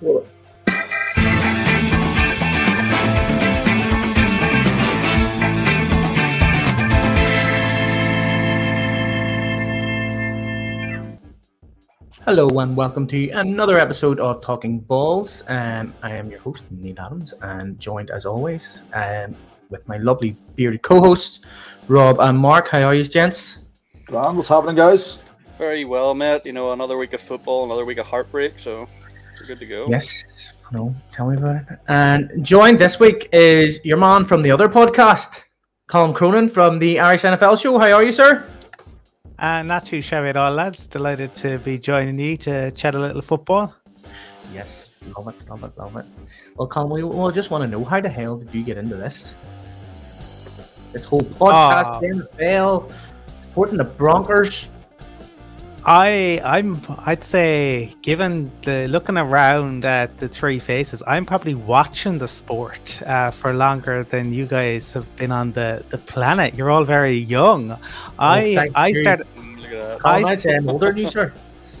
Well, Hello and welcome to another episode of Talking Balls. Um, I am your host Neil Adams, and joined as always um, with my lovely bearded co-hosts Rob and Marc. How are you, gents? Grand, what's happening, guys? Very well, Matt. You know, another week of football, another week of heartbreak, so we're good to go. Yes. No, tell me about it. And joined this week is your man from the other podcast, Colum Cronin from the Irish NFL show. How are you, sir? Uh, not too shabby at all, lads. Delighted to be joining you to chat a little football. Yes, love it, love it, love it. Well, Colin, we, we just want to know how the hell did you get into this? This whole podcast, oh. NFL, supporting the Broncos. I I'm I'd say given the looking around at the three faces, I'm probably watching the sport uh, for longer than you guys have been on the, the planet. You're all very young. Oh, I I started. I, I say I'm older than you, sir.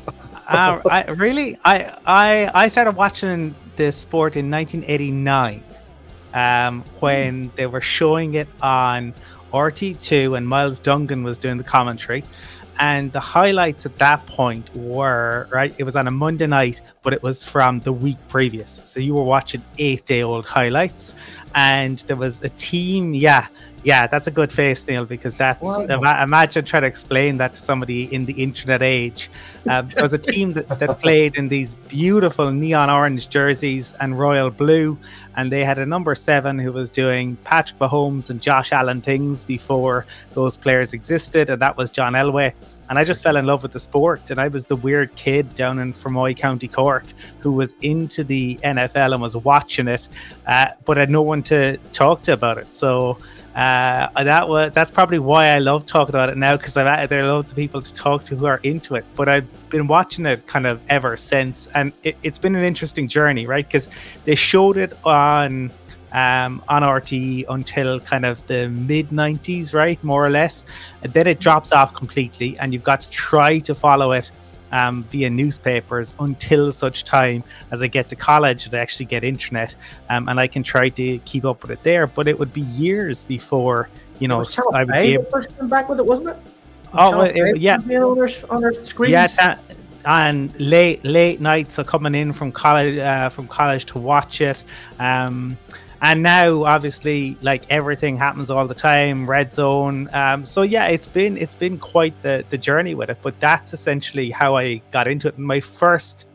uh, I really I I I started watching this sport in 1989, um, when they were showing it on RT2 and Myles Dungan was doing the commentary. And the highlights at that point were right. It was on a Monday night, but it was from the week previous. So you were watching eight day old highlights, and there was a team. Yeah, yeah, that's a good face, Neil, because that's imagine trying to explain that to somebody in the internet age. Um, there was a team that, that played in these beautiful neon orange jerseys and royal blue, and they had a number seven who was doing Patrick Mahomes and Josh Allen things before those players existed, and that was John Elway. And I just fell in love with the sport, and I was the weird kid down in Fermoy, County Cork, who was into the NFL and was watching it, uh, but had no one to talk to about it. So uh, that was that's probably why I love talking about it now because there are loads of people to talk to who are into it. But I've been watching it kind of ever since, and it, has been an interesting journey, right? Because they showed it on um, on RTE until kind of the mid 90s, right, more or less. And then it drops off completely, and you've got to try to follow it um, via newspapers until such time as I get to college and I actually get internet um, and I can try to keep up with it there. But it would be years before you know I would be able... first come back with it, wasn't it? Oh, well, it, yeah, on our, on screens. Yeah, that, and late late nights are coming in from college uh, from college to watch it. Um, and now obviously like everything happens all the time red zone. Um, so yeah it's been it's been quite the the journey with it. But that's essentially how i got into it. My first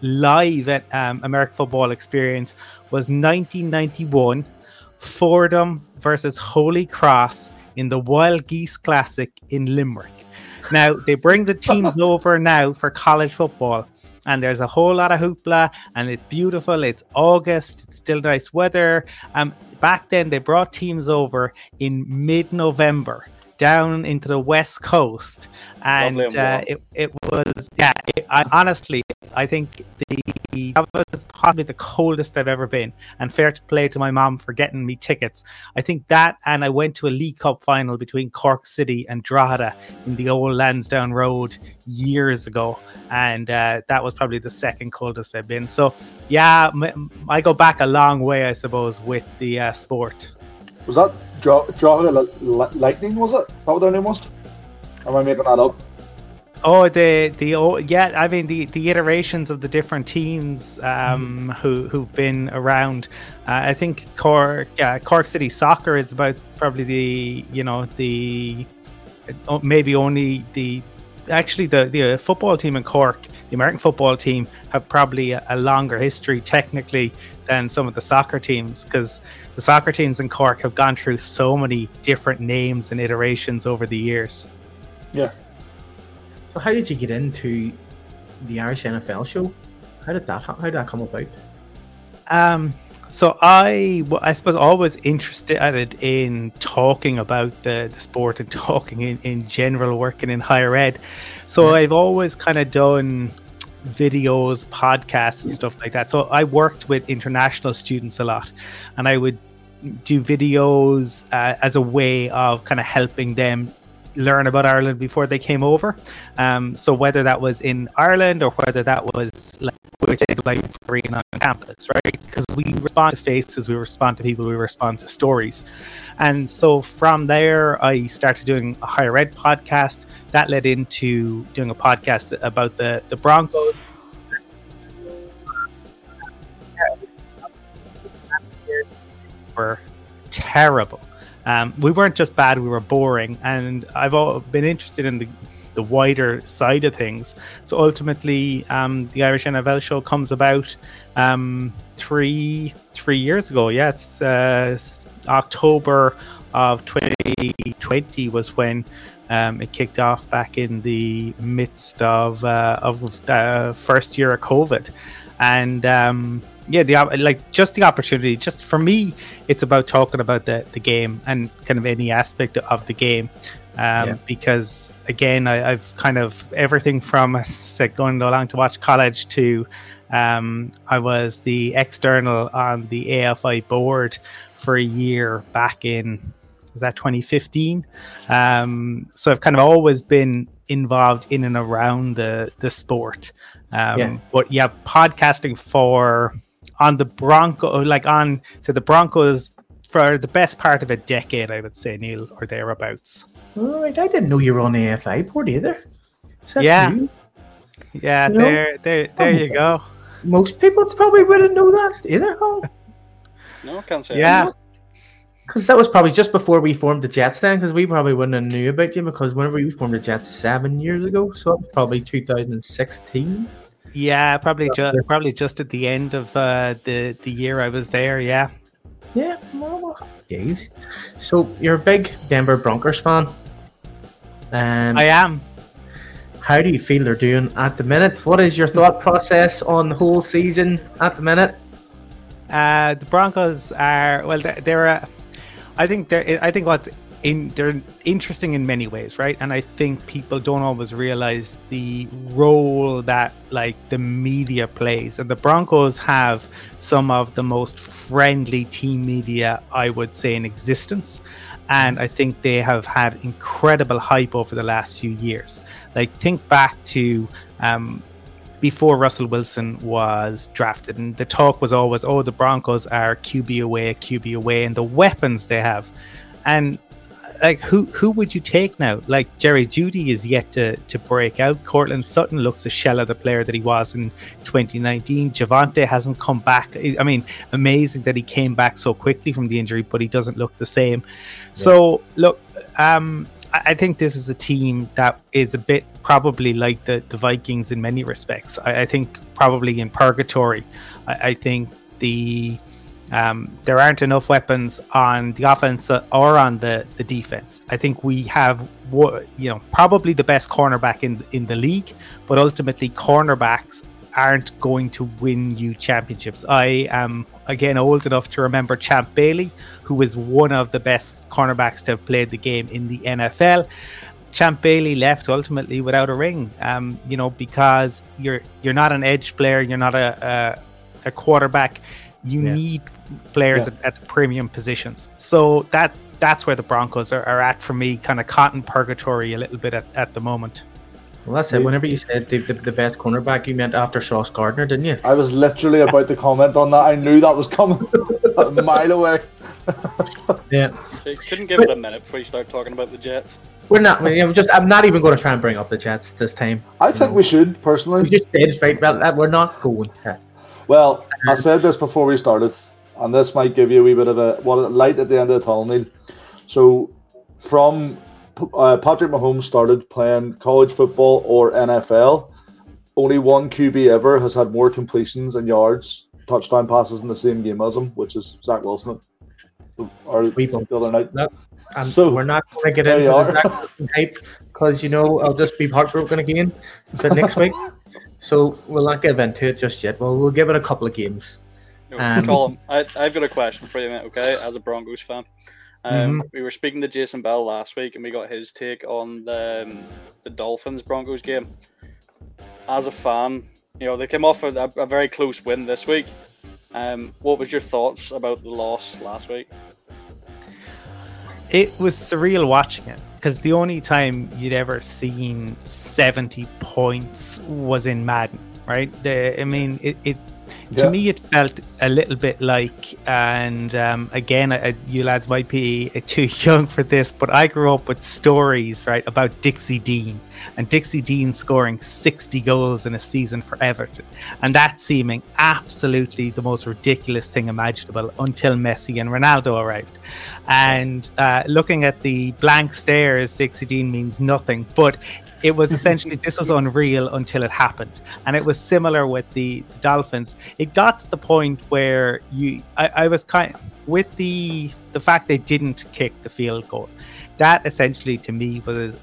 live at um, american football experience was 1991 fordham versus holy cross in the wild geese classic in limerick. Now they bring the teams over now for college football and there's a whole lot of hoopla and it's beautiful. It's august it's still nice weather. Um back then they brought teams over in mid-november down into the west coast. And uh, it, it was yeah it, I, honestly i think the that was probably the coldest i've ever been. And fair to play to my mom for getting me tickets. I think that and i went to a league cup final between cork city and drogheda in the old lansdowne road years ago. And uh, that was probably the second coldest i've been. So yeah I go back a long way i suppose with the uh, sport was that Drogheda Lightning? Was it? Is that what their name was? am I making that up? Oh, the the oh, yeah. I mean the the iterations of the different teams um, mm. who who've been around. Uh, I think Cork uh, Cork City Soccer is about probably the you know the uh, maybe only the actually the the football team in Cork, the American football team, have probably a, a longer history technically than some of the soccer teams because the soccer teams in Cork have gone through so many different names and iterations over the years. Yeah. So how did you get into the Irish NFL show? How did that how did that come about? Um so I, I suppose, always interested in talking about the, the sport and talking in, in general, working in higher ed. So yeah. I've always kind of done videos, podcasts, and stuff like that. So I worked with international students a lot, and I would do videos uh, as a way of kind of helping them learn about Ireland before they came over. Um, so whether that was in Ireland or whether that was like we say, the librarian on campus, right? Because we respond to faces, we respond to people, we respond to stories. And so from there, I started doing a higher ed podcast. That led into doing a podcast about the, the Broncos. Were terrible. Um, we weren't just bad; we were boring. And I've been interested in the the wider side of things. So ultimately, um, the Irish NFL show comes about um, three three years ago. Yeah, it's uh, October of 2020 was when um, it kicked off back in the midst of uh, of the first year of COVID, and um, yeah, the like just the opportunity. Just for me, it's about talking about the the game and kind of any aspect of the game, um, yeah. because again, I, have kind of everything from said, going along to watch college to um, I was the external on the AFI board for a year back in was that 2015. Um, so I've kind of always been involved in and around the the sport. Um, yeah. But yeah, podcasting for on the Bronco, like on so the Broncos for the best part of a decade, I would say, Neil, or thereabouts. All right, I didn't know you were on the AFI board either. Yeah, new. yeah, you there, know? there, there you go. Most people probably wouldn't know that either. Huh? No, can't say. Yeah. Because that was probably just before we formed the Jets then, because we probably wouldn't have knew about you because whenever we formed the Jets seven years ago, so it was probably 2016. Yeah, probably just probably just at the end of uh, the the year I was there. Yeah. Yeah, well, days. So you're a big Denver Broncos fan. Um, I am. How do you feel they're doing at the minute? What is your thought process on the whole season at the minute? Uh, the Broncos are well. They're, they're uh, I think they're. I think what's in they're interesting in many ways, right? And I think people don't always realize the role that like the media plays. And the Broncos have some of the most friendly team media I would say in existence. And I think they have had incredible hype over the last few years. Like think back to um, before Russell Wilson was drafted, and the talk was always, "Oh, the Broncos are QB away, QB away," and the weapons they have. And like who who would you take now? Like Jerry Jeudy is yet to to break out. Courtland Sutton looks a shell of the player that he was in 2019. Javonte hasn't come back. I mean, amazing that he came back so quickly from the injury, but he doesn't look the same. Yeah. So look, um, I think this is a team that is a bit probably like the, the Vikings in many respects. I, I think probably in purgatory. I, I think the um, there aren't enough weapons on the offense or on the, the defense. I think we have, you know, probably the best cornerback in in the league, but ultimately cornerbacks aren't going to win you championships. I am again old enough to remember Champ Bailey, who was one of the best cornerbacks to have played the game in the NFL. Champ Bailey left ultimately without a ring, um, you know, because you're you're not an edge player, you're not a, a, a quarterback you yeah. need players yeah. at, at, the premium positions. So that that's where the Broncos are, are at for me, kind of cotton purgatory a little bit at, at the moment. Well, that's it. Whenever you said the, the, the, best cornerback, you meant after Sauce Gardner, didn't you? I was literally about to comment on that. I knew that was coming a mile away. yeah. So couldn't give but, it a minute before you start talking about the Jets. We're not. I'm just. I'm not even going to try and bring up the Jets this time. I think know. we should personally. We just did right. Well, we're not going to. Well, I said this before we started, and this might give you a wee bit of a what light at the end of the tunnel, Neil. So, from uh, Patrick Mahomes started playing college football or NFL, only one QB ever has had more completions and yards, touchdown passes in the same game as him, which is Zach Wilson. Or the other night. No, so we're not going to get into the Zach hype because you know I'll just be heartbroken again the next week. So we'll not get into it just yet. Well, we'll give it a couple of games. Um, Colum, I, have got a question for you, mate. Okay, as a Broncos fan, um, mm-hmm. we were speaking to Jason Bell last week, and we got his take on the um, the Dolphins Broncos game. As a fan, you know they came off a, a very close win this week. Um, what was your thoughts about the loss last week? It was surreal watching it because the only time you'd ever seen 70 points was in Madden. right? The, I mean, it, it to me it felt a little bit like and um, again I, you lads might be too young for this but i grew up with stories right about dixie dean and dixie dean scoring 60 goals in a season for everton. And that seeming absolutely the most ridiculous thing imaginable until messi and ronaldo arrived. And uh, looking at the blank stares dixie dean means nothing but it was essentially this was unreal until it happened. And it was similar with the, the dolphins. It got to the point where you I, I, was kind with the the fact they didn't kick the field goal that essentially to me was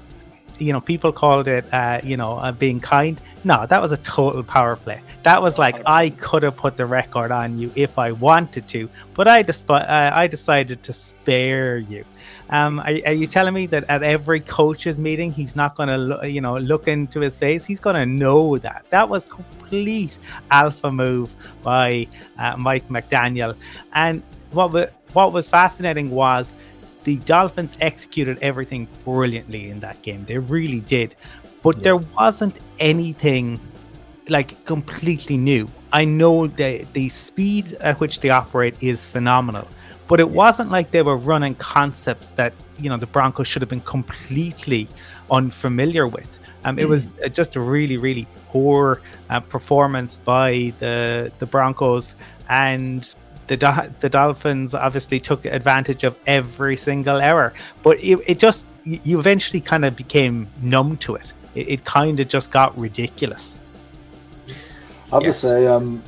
you know people called it uh, you know uh, being kind no that was a total power play that was like i could have put the record on you if i wanted to but i despi- uh, i decided to spare you um, are, are, you telling me that at every coaches meeting he's not going to, you know, look into his face? He's going to know that that was complete alpha move by uh, Mike McDaniel. And what what was fascinating was the Dolphins executed everything brilliantly in that game. They really did, but yeah. there wasn't anything like completely new. I know the the speed at which they operate is phenomenal but it wasn't like they were running concepts that you know the Broncos should have been completely unfamiliar with. Um, it was mm. just a really, really poor uh, performance by the the Broncos, and the the Dolphins obviously took advantage of every single error. But it, it just you eventually kind of became numb to it. It, it kind of just got ridiculous. I have yes. to say, um,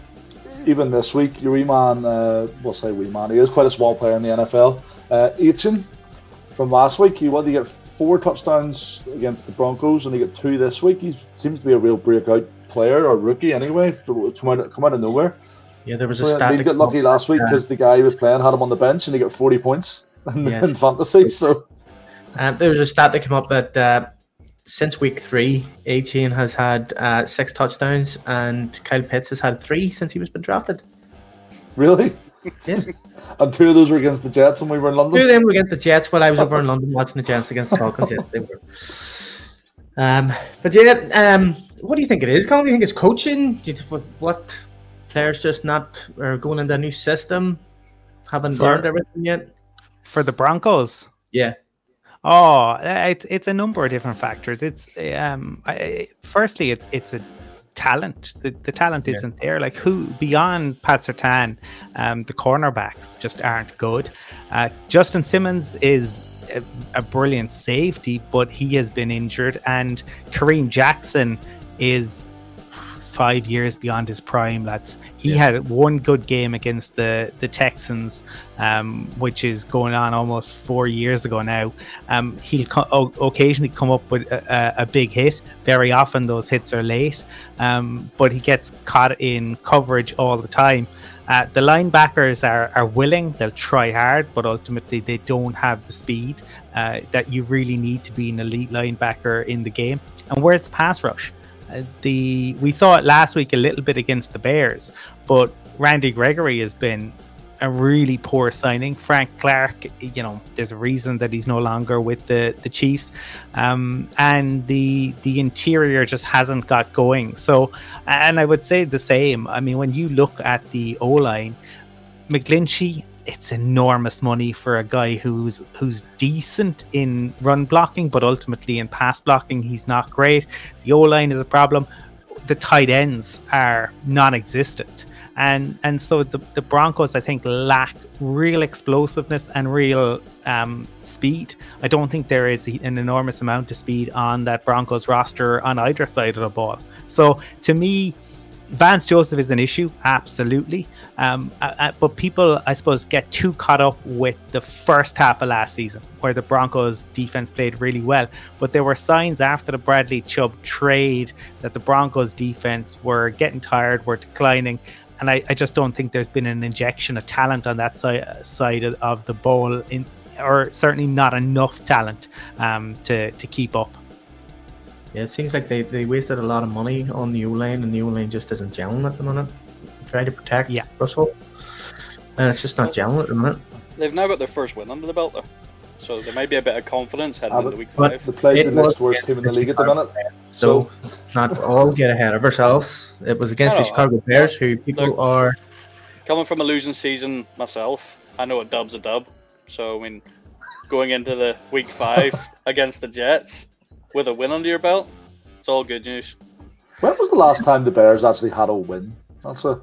even this week, your wee man, uh, we'll say wee man, he is quite a small player in the NFL. Uh, Achane from last week, he what he get four touchdowns against the Broncos, and he got two this week. He seems to be a real breakout player or rookie anyway, come out come out of nowhere. Yeah, there was a stat. He got lucky last week because the guy he was playing had him on the bench, and he got forty points in, yes. in fantasy. So. Uh, there was a stat that came up that uh, since week three, Achane has had uh, six touchdowns, and Kyle Pitts has had three since he was been drafted. Really? Yes. and two of those were against the Jets when we were in London. Two of them were against the Jets while I was over in London watching the Jets against the Falcons. yes, they were. Um, but yeah, um, what do you think it is? Colum? Do you think it's coaching? Do you, what, what players just not are going into a new system, haven't for, learned everything yet? For the Broncos, yeah. Oh, it, it's a number of different factors. It's um, I, firstly, it's it's a talent. The, the talent yeah. isn't there. Like who beyond Pat Surtain, um, the cornerbacks just aren't good. Uh, Justin Simmons is a, a, brilliant safety, but he has been injured, and Kareem Jackson is five years beyond his prime, lads. He yeah. had one good game against the the Texans, um, which is going on almost four years ago now. Um, he'll co- occasionally come up with a, a, big hit. Very often those hits are late, um, but he gets caught in coverage all the time. Uh, the linebackers are, are willing, they'll try hard, but ultimately they don't have the speed uh, that you really need to be an elite linebacker in the game. And where's the pass rush? The we saw it last week a little bit against the Bears, but Randy Gregory has been a really poor signing. Frank Clark, you know, there's a reason that he's no longer with the the Chiefs, um, and the the interior just hasn't got going. So, and I would say the same. I mean, when you look at the O line, McGlinchey it's enormous money for a guy who's who's decent in run blocking, but ultimately in pass blocking, he's not great. The O line is a problem. The tight ends are non-existent, and and so the, the Broncos, I think, lack real explosiveness and real um, speed. I don't think there is an enormous amount of speed on that Broncos roster on either side of the ball. So to me, Vance Joseph is an issue, absolutely. Um, uh, uh, but people, I suppose, get too caught up with the first half of last season, where the Broncos defense played really well. But there were signs after the Bradley Chubb trade that the Broncos defense were getting tired, were declining. And I, I just don't think there's been an injection of talent on that side, side of the ball, in, or certainly not enough talent um, to, to keep up. Yeah, it seems like they, they wasted a lot of money on the O line, and the O line just isn't gelling at the minute. Try to protect yeah. Russell, and it's just not gelling at the minute. They've now got their first win under the belt, though. So there might be a bit of confidence heading Ah, into but- week but five. They played It the next worst team in the against league at the Chicago minute. So, So not all get ahead of ourselves. It was against the No, Chicago Bears, who people look- are. Coming from a losing season myself, I know a dub's a dub. So I mean, going into the week five against the Jets with a win under your belt, it's all good news. when was the last time the Bears actually had a win? That's a,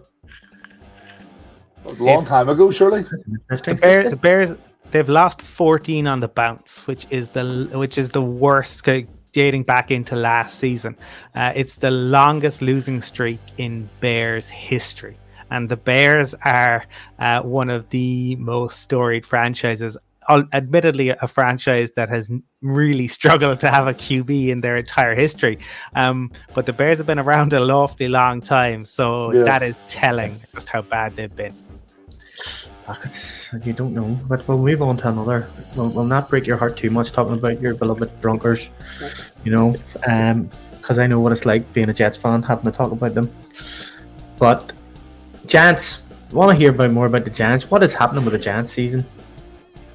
a long time ago, surely. The, Bear, the Bears they've lost 14 on the bounce, which is the which is the worst dating back into last season. Uh, it's the longest losing streak in Bears history. And the Bears are uh, one of the most storied franchises. Al- Admittedly, a franchise that has really struggled to have a QB in their entire history. Um, but the Bears have been around a lawfully long time. So Yeah. that is telling just how bad they've been. Fuck, it's- you don't know, but we'll move on to another. We'll, we'll not break your heart too much talking about your beloved Broncos, you know, because I know what it's like being a Jets fan, having to talk about them. But Giants, want to hear about more about the Giants? What is happening with the Giants season?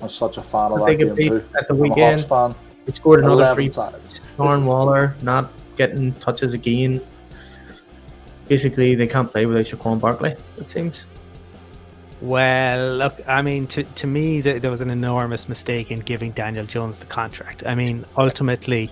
I'm such a fan of I that think it game too. at the I'm a Hawks weekend. fan. They scored another 11 three. times. Darren Waller not getting touches again. Basically, they can't play without Saquon Barkley. It seems. Well, look, I mean, to, to me, th- there was an enormous mistake in giving Daniel Jones the contract. I mean, ultimately,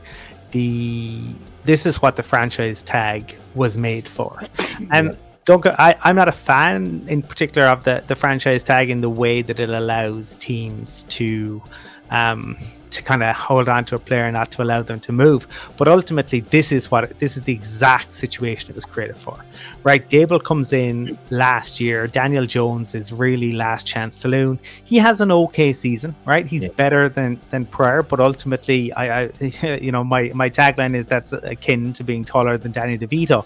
the this is what the franchise tag was made for, and don't go, I, I'm not a fan in particular of the the franchise tag in the way that it allows teams to um, to kind of hold on to a player, and not to allow them to move. But ultimately, this is what this is the exact situation it was created for right? Daboll comes in last year. Daniel Jones is really last chance saloon. He has an okay season, right? He's Yeah. better than than prior, but ultimately, I, I, you know, my my tagline is that's akin to being taller than Danny DeVito.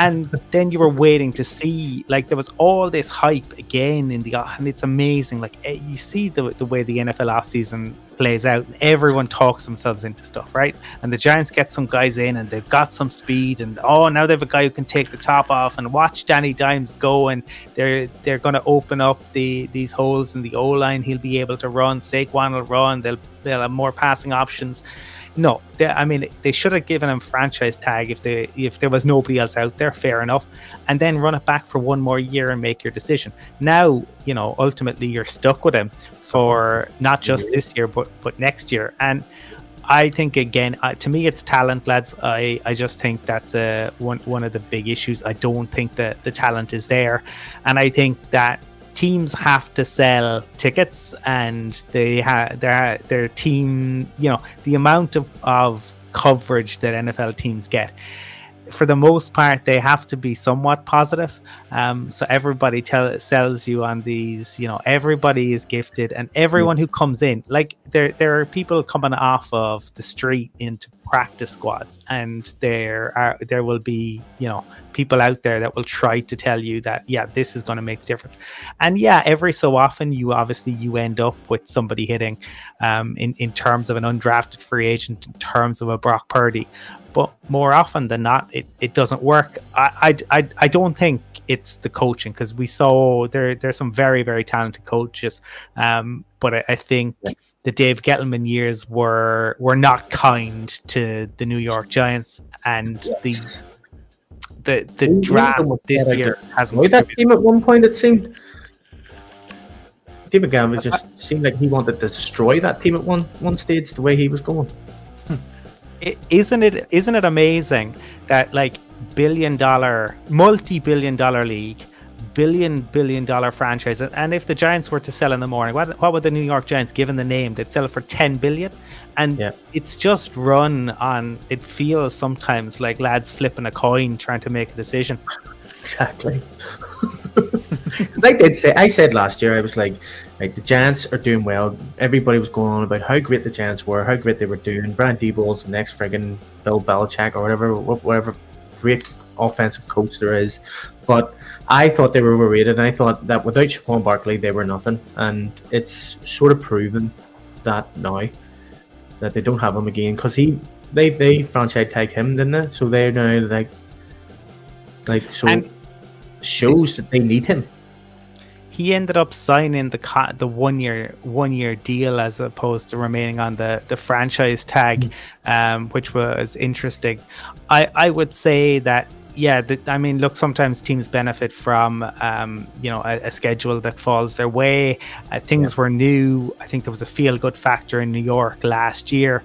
And then you were waiting to see, like, there was all this hype again in the, and it's amazing. Like, eh, you see the the way the NFL offseason plays out. Everyone talks themselves into stuff, right? And the Giants get some guys in, and they've got some speed, and oh, now they have a guy who can take the top off, and watch Danny Dimes go, and they're they're going to open up the these holes in the O line. He'll be able to run. Saquon will run. They'll they'll have more passing options. No, they, I mean they should have given him franchise tag if they if there was nobody else out there. Fair enough, and then run it back for one more year and make your decision. Now you know ultimately you're stuck with him for not just this year but but next year and. I think again, uh, to me, it's talent, lads. I, I just think that's uh, one one of the big issues. I don't think that the talent is there, and I think that teams have to sell tickets, and they have their their team. You know, the amount of, of coverage that NFL teams get. For the most part, they have to be somewhat positive. Um, so everybody tell, sells you on these. You know, everybody is gifted, and everyone who comes in, like there, there are people coming off of the street into practice squads, and there are there will be you know people out there that will try to tell you that yeah, this is going to make the difference. And yeah, every so often you obviously you end up with somebody hitting um, in in terms of an undrafted free agent, in terms of a Brock Purdy but more often than not, it, it doesn't work. I, I, I, I don't think it's the coaching because we saw there there's some very very talented coaches, um, but I, I think Yeah. the Dave Gettleman years were were not kind to the New York Giants, and Yes. the the the who draft this year has that team at one point, it seemed. David Gavin just seemed like he wanted to destroy that team at one one stage. The way he was going. It, isn't it isn't it amazing that like billion dollar multi-billion dollar league billion billion dollar franchise and- if the giants were to sell in the morning what, what would the new york giants given the name they'd sell it for 10 billion and Yeah. it's just run on it feels sometimes like lads flipping a coin trying to make a decision Exactly. like they say, I said last year, I was like, like the Giants are doing well. Everybody was going on about how great the Giants were, how great they were doing. Brian Daboll's the next friggin' Bill Belichick or whatever, whatever great offensive coach there is. But I thought they were overrated. And I thought that without Saquon Barkley, they were nothing. And it's sort of proven that now that they don't have him again because he they they franchise tag him, didn't they? So they're now like like so And- shows that they need him. He ended up signing the co- the one year one year deal as opposed to remaining on the the franchise tag, um, which was interesting. I I would say that yeah, the, I mean, look, sometimes teams benefit from, um, you know, a, a, schedule that falls their way. Uh, things yeah. were new. I think there was a feel good factor in New York last year.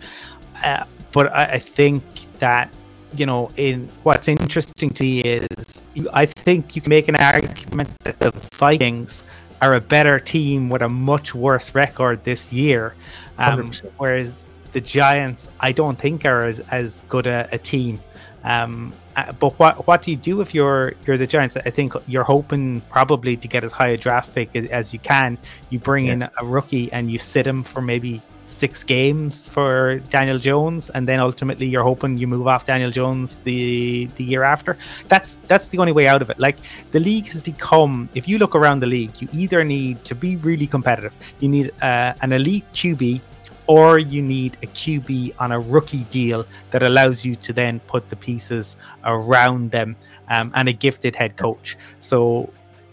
Uh, but I, I, think that, you know, in what's interesting to me is I think you can make an argument that the Vikings are a better team with a much worse record this year. Um, whereas the Giants, I don't think are as, as good a, a team. Um, uh, but what what do you do if you're you're the Giants? I think you're hoping probably to get as high a draft pick as, as you can. You bring yeah. in a rookie and you sit him for maybe six games for Daniel Jones, and then ultimately you're hoping you move off Daniel Jones the the year after. That's that's the only way out of it. Like the league has become, if you look around the league, you either need to be really competitive, you need uh, an elite QB or you need a QB on a rookie deal that allows you to then put the pieces around them um, and a gifted head coach. So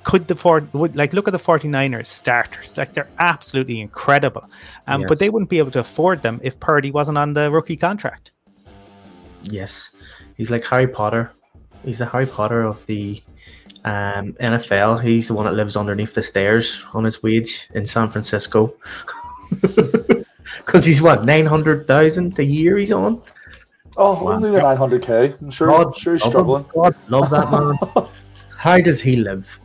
could the four would like look at the 49ers starters like they're absolutely incredible um, yes. but they wouldn't be able to afford them if Purdy wasn't on the rookie contract yes he's like Harry Potter he's the Harry Potter of the um, NFL he's the one that lives underneath the stairs on his wage in San Francisco Because he's what nine hundred thousand a year he's on. Oh, wow. only nine hundred k. I'm sure. God, sure he's struggling. God, love that man. How does he live?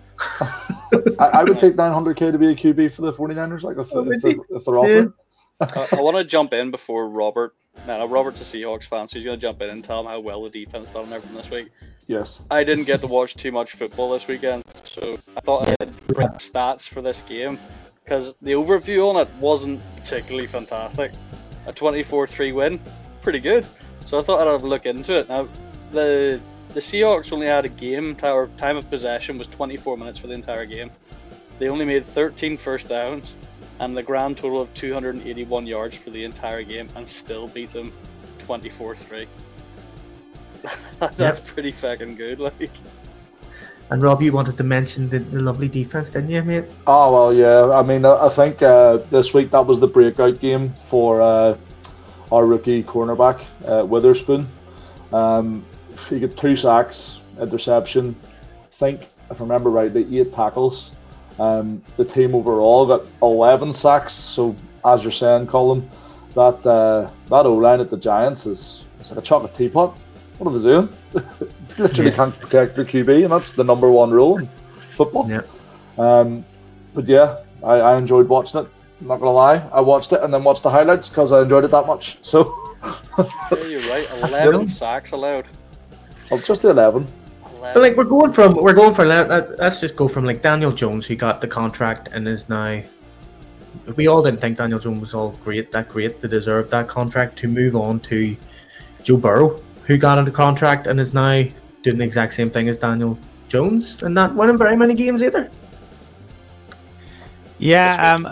I, I, would take 900k to be a QB for the 49ers, like if, oh, if, if, if they're offering. I, I want to jump in before Robert. Man, uh, Robert's a Seahawks fan, so he's going to jump in and tell him how well the defense done and everything this week. Yes. I didn't get to watch too much football this weekend, so I thought I had stats for this game because the overview on it wasn't particularly fantastic. A 24-3 win, pretty good. So I thought I'd have a look into it. Now, the the Seahawks only had a game or time of possession was 24 minutes for the entire game. They only made 13 first downs and the grand total of 281 yards for the entire game and still beat them 24-3. That's yep. pretty fucking good, like. And Rob, you wanted to mention the, the lovely defense, didn't you, mate? Oh well, yeah. I mean, I think uh, this week that was the breakout game for uh, our rookie cornerback uh, Witherspoon. Um, he got two sacks, interception. I think, if I remember right, the eight tackles. Um, the team overall got 11 sacks. So, as you're saying, Colum, that uh, that O line at the Giants is, is like a chocolate teapot. What are they doing? literally yeah. can't protect their QB, and that's the number one rule in football. Yeah. Um, but yeah, I, I enjoyed watching it. I'm not gonna lie, I watched it and then watched the highlights because I enjoyed it that much. So. yeah, you're right. Eleven stacks allowed. Oh, just the eleven. But like we're going from we're going for let's just go from like Daniel Jones who got the contract and is now we all didn't think Daniel Jones was all great that great to deserve that contract to move on to Joe Burrow who got into contract and is now doing the exact same thing as Daniel Jones and not winning very many games either. Yeah, um,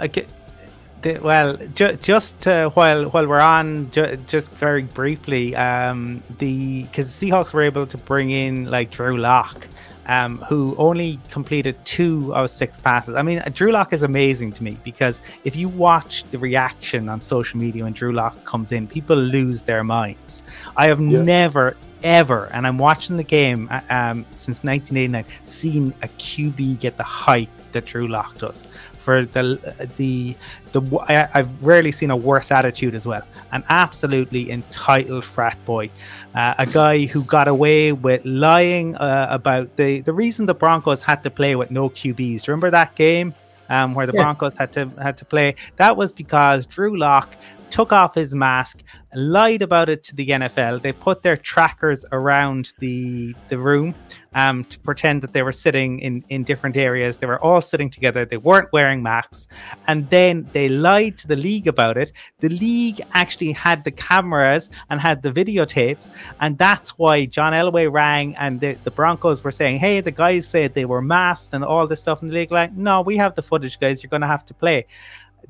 well, ju- just uh, while while we're on, ju- just very briefly, um, the because Seahawks were able to bring in like Drew Lock, um, who only completed two of six passes. I mean, Drew Lock is amazing to me because if you watch the reaction on social media when Drew Lock comes in, people lose their minds. I have yeah. never, ever, and I'm watching the game uh, um, since 1989, seen a QB get the hype that Drew Lock does for the the the I, have rarely seen a worse attitude as well. An absolutely entitled frat boy, uh, a guy who got away with lying uh, about the the reason the Broncos had to play with no QBs. Remember that game? Um, where the yeah. Broncos had to had to play. That was because Drew Lock took off his mask, lied about it to the NFL. They put their trackers around the the room um, to pretend that they were sitting in in different areas. They were all sitting together. They weren't wearing masks, and then they lied to the league about it. The league actually had the cameras and had the videotapes, and that's why John Elway rang and the, the Broncos were saying, "Hey, the guys said they were masked and all this stuff." in the league like, "No, we have the footage, guys. You're going to have to play."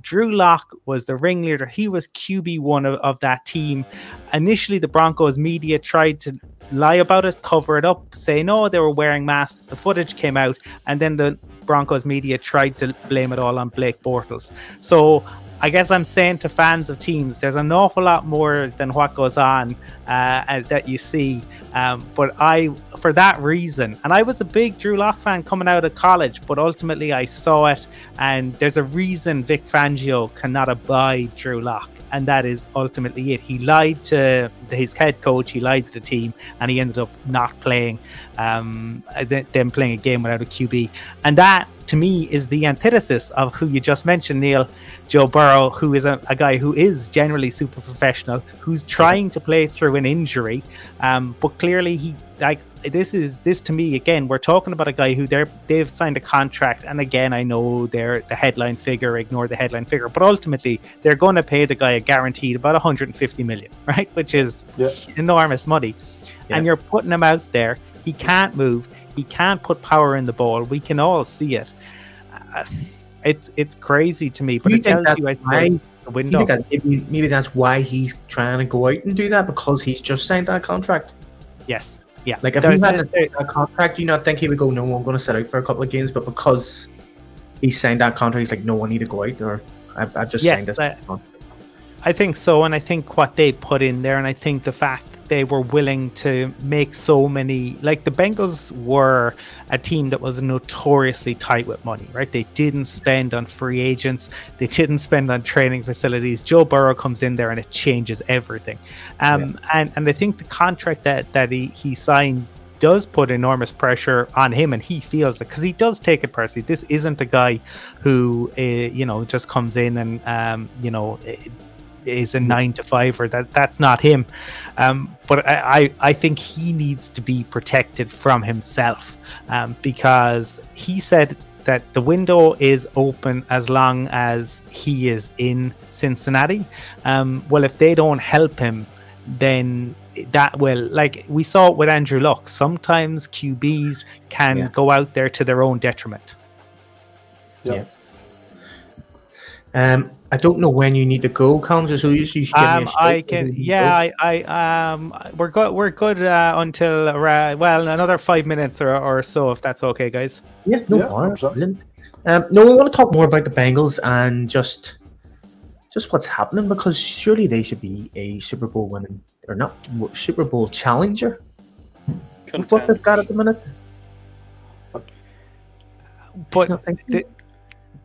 Drew Lock was the ringleader. He was QB one of, of that team. Initially, the Broncos media tried to lie about it, cover it up, say no, they were wearing masks. The footage came out, and then the Broncos media tried to blame it all on Blake Bortles. So I guess I'm saying to fans of teams, there's an awful lot more than what goes on uh, that you see. Um, but I, for that reason, and I was a big Drew Lock fan coming out of college, but ultimately I saw it, and there's a reason Vic Fangio cannot abide Drew Lock and that is ultimately it. He lied to his head coach, he lied to the team, and he ended up not playing, um, them playing a game without a QB, and that to me is the antithesis of who you just mentioned, Neil, Joe Burrow, who is a, a guy who is generally super professional, who's trying to play through an injury, um, but clearly he like this is this to me again we're talking about a guy who they're they've signed a contract and again i know they're the headline figure ignore the headline figure but ultimately they're going to pay the guy a guaranteed about 150 million right? Which is yeah. enormous money. Yeah. and you're putting him out there. He can't move. He can't put power in the ball. We can all see it. Uh, it's it's crazy to me but you it tells you I suppose, the window. that maybe, maybe that's why he's trying to go out and do that? Because he's just signed that contract? Yes yeah, like if he had a, a, contract, you not think he would go, no, I'm going to sit out for a couple of games, but because he signed that contract, he's like, no, I need to go out, or I've, I've just yes, signed this. I, I think so, and I think what they put in there, and I think the fact they were willing to make so many, like the Bengals were a team that was notoriously tight with money, right? They didn't spend on free agents, they didn't spend on training facilities. Joe Burrow comes in there and it changes everything. Um, yeah. and and I think the contract that that he he signed does put enormous pressure on him and he feels it because he does take it personally this isn't a guy who uh, you know just comes in and um, you know is a nine to five or that that's not him. Um, but I, I, I think he needs to be protected from himself um, because he said that the window is open as long as he is in Cincinnati. Um, well, if they don't help him, then that will like we saw it with Andrew Luck. Sometimes QBs can yeah. go out there to their own detriment. Yeah. Um, I don't know when you need to go, Colum. So you should um, I can. Yeah, I, I, um, we're good. We're good uh, until uh, well another five minutes or, or so, if that's okay, guys. Yeah, no yeah, Um, no, we want to talk more about the Bengals and just, just what's happening because surely they should be a Super Bowl winning or not Super Bowl challenger. Content. What they've got at the minute. But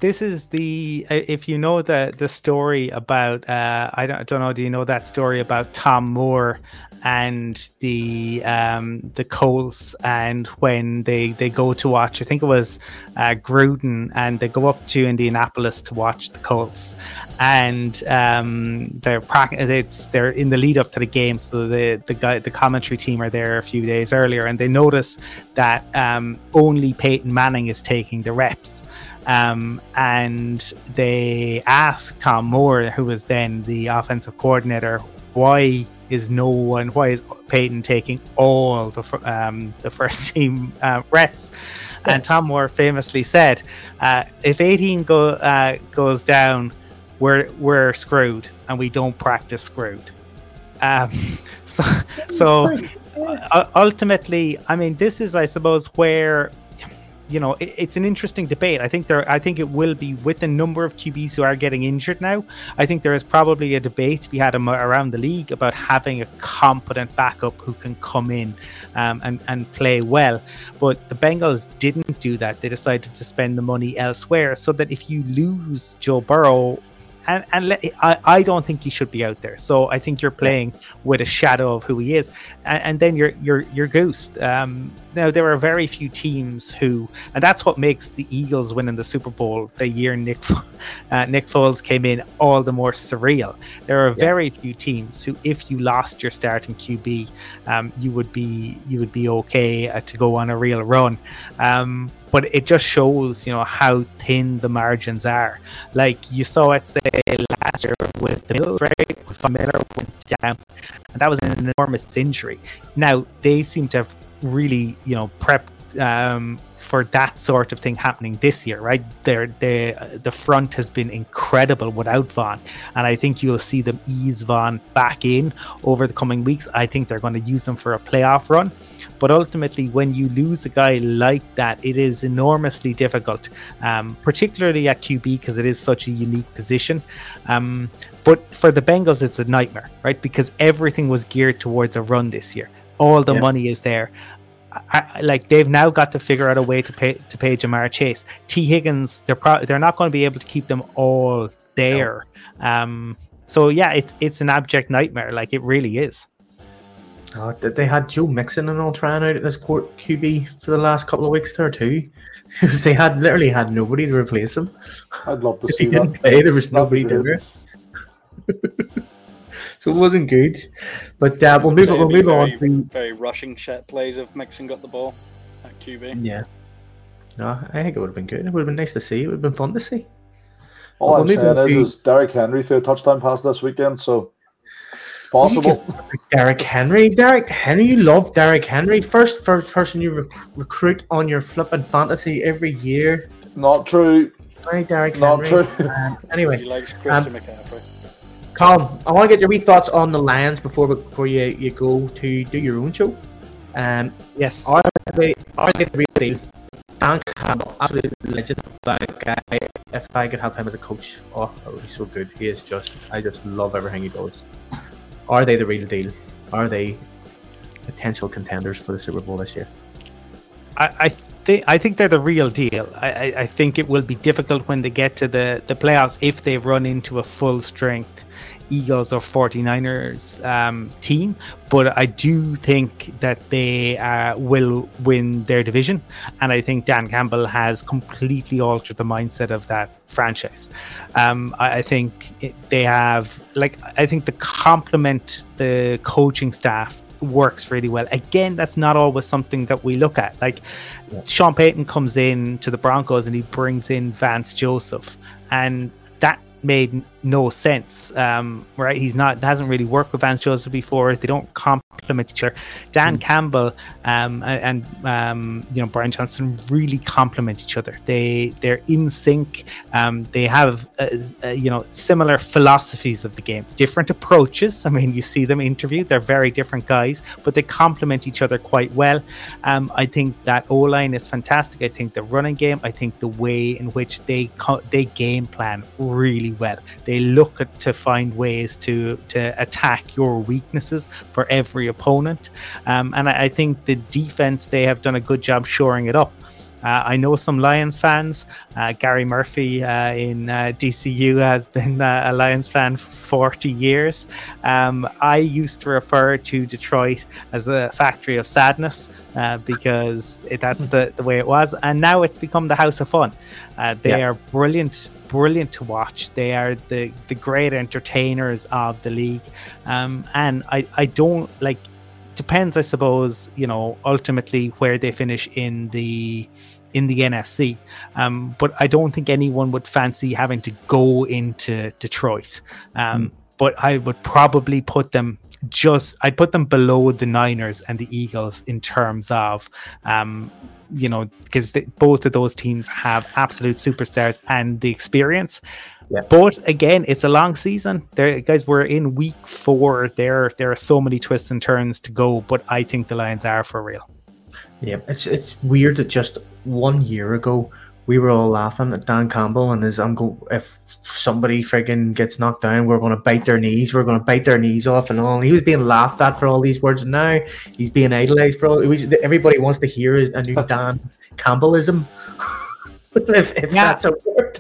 this is the if you know the the story about uh, I don't, I don't know do you know that story about Tom Moore and the um, the Colts and when they they go to watch I think it was uh, Gruden and they go up to Indianapolis to watch the Colts. And um, they're it's they're in the lead up to the game so the the guy the commentary team are there a few days earlier and they notice that um, only Peyton Manning is taking the reps um, and they asked Tom Moore, who was then the offensive coordinator, why is no one, why is Peyton taking all the um, the first team uh, reps? And Tom Moore famously said, uh, "If 18 go, uh, goes down, we're we're screwed, and we don't practice screwed." Um, so, so uh, ultimately, I mean, this is, I suppose, where you know, it, it's an interesting debate. I think there, I think it will be with the number of QBs who are getting injured now. I think there is probably a debate to be had around the league about having a competent backup who can come in um, and and play well. But the Bengals didn't do that. They decided to spend the money elsewhere, so that if you lose Joe Burrow and and let, I, I don't think he should be out there. So I think you're playing with a shadow of who he is, and, and then you're you're you're goosed. Um, now there are very few teams who, and that's what makes the Eagles winning the Super Bowl the year Nick uh, Nick Foles came in all the more surreal. There are very few teams who, if you lost your starting QB, um, you would be you would be okay uh, to go on a real run. Um, but it just shows you know how thin the margins are. Like you saw it say last year with the Bills, right? With Von Miller went down, and that was an enormous injury. Now they seem to have really you know prepped um, for that sort of thing happening this year, right? There, the the front has been incredible without Von, and I think you'll see them ease Von back in over the coming weeks. I think they're going to use him for a playoff run, but ultimately, when you lose a guy like that, it is enormously difficult, um, particularly at QB because it is such a unique position. Um, but for the Bengals, it's a nightmare, right? Because everything was geared towards a run this year. All the yeah. money is there. I, like they've now got to figure out a way to pay to pay Ja'Marr Chase. Tee Higgins, they're pro- they're not going to be able to keep them all there. No. Um, so yeah, it's it's an abject nightmare. Like it really is. Oh, they had Joe Mixon and all trying out at this court QB for the last couple of weeks there too, because they had literally had nobody to replace him. I'd love to if see he didn't play. There was nobody there. so it wasn't good. But uh, we'll move, we'll move very, on. To... Very rushing shit plays if Mixon got the ball at QB. Yeah. No, I think it would have been good. It would have been nice to see. It would have been fun to see. All we'll I'm saying is, to... is Derrick Henry threw a touchdown pass this weekend, so possible. Derrick Henry, Derrick Henry, you love Derrick Henry. First, first person you rec- recruit on your flipping fantasy every year. Not true. Sorry, Derrick Not Henry. true. Um, anyway, he likes Christian um, McCaffrey. Colum, I want to get your wee thoughts on the Lions before before you, you go to do your own show. Um, yes, are they are they the real deal? Dan Campbell, absolute legend, that guy. If I could have him as a coach, oh, that would be so good. He is just, I just love everything he does. Are they the real deal? Are they potential contenders for the Super Bowl this year? I, I I think they're the real deal. I, I, I, think it will be difficult when they get to the, the playoffs if they run into a full strength Eagles or 49ers um, team, but I do think that they uh, will win their division. And I think Dan Campbell has completely altered the mindset of that franchise. Um, I, I, think it, they have, like, I think the complement the coaching staff works really well. Again, that's not always something that we look at. Like. Sean Payton comes in to the Broncos and he brings in Vance Joseph, and that made no sense. Um, right? He's not hasn't really worked with Vance Joseph before. They don't complement each other. Dan mm. Campbell um, and um, you know Brian Johnson really complement each other. They they're in sync. Um, they have uh, uh, you know similar philosophies of the game, different approaches. I mean, you see them interviewed. They're very different guys, but they complement each other quite well. Um, I think that O line is fantastic. I think the running game. I think the way in which they co- they game plan really well. They look at, to find ways to to attack your weaknesses for every opponent. Um, and I, I, think the defense they have done a good job shoring it up. Uh, I know some Lions fans. Uh, Gary Murphy uh, in uh, DCU has been uh, a Lions fan for 40 years. Um, I used to refer to Detroit as a factory of sadness uh, because it, that's the, the way it was. And now it's become the house of fun. they yeah. are brilliant, brilliant to watch. They are the, the great entertainers of the league. Um, and I, I don't like depends, I suppose, you know, ultimately where they finish in the in the NFC. Um, but I don't think anyone would fancy having to go into Detroit. Um, mm. But I would probably put them just, I'd put them below the Niners and the Eagles in terms of, um, you know, because both of those teams have absolute superstars and the experience. Yeah. But again, it's a long season. There, guys, we're in week four. There, there are so many twists and turns to go. But I think the Lions are for real. Yeah, it's it's weird that just one year ago we were all laughing at Dan Campbell and his uncle. If somebody frigging gets knocked down, we're going to bite their knees. We're going to bite their knees off and all. And he was being laughed at for all these words. And now he's being idolized for all. Was, everybody wants to hear a new Dan Campbellism. if, if yeah. that's a word.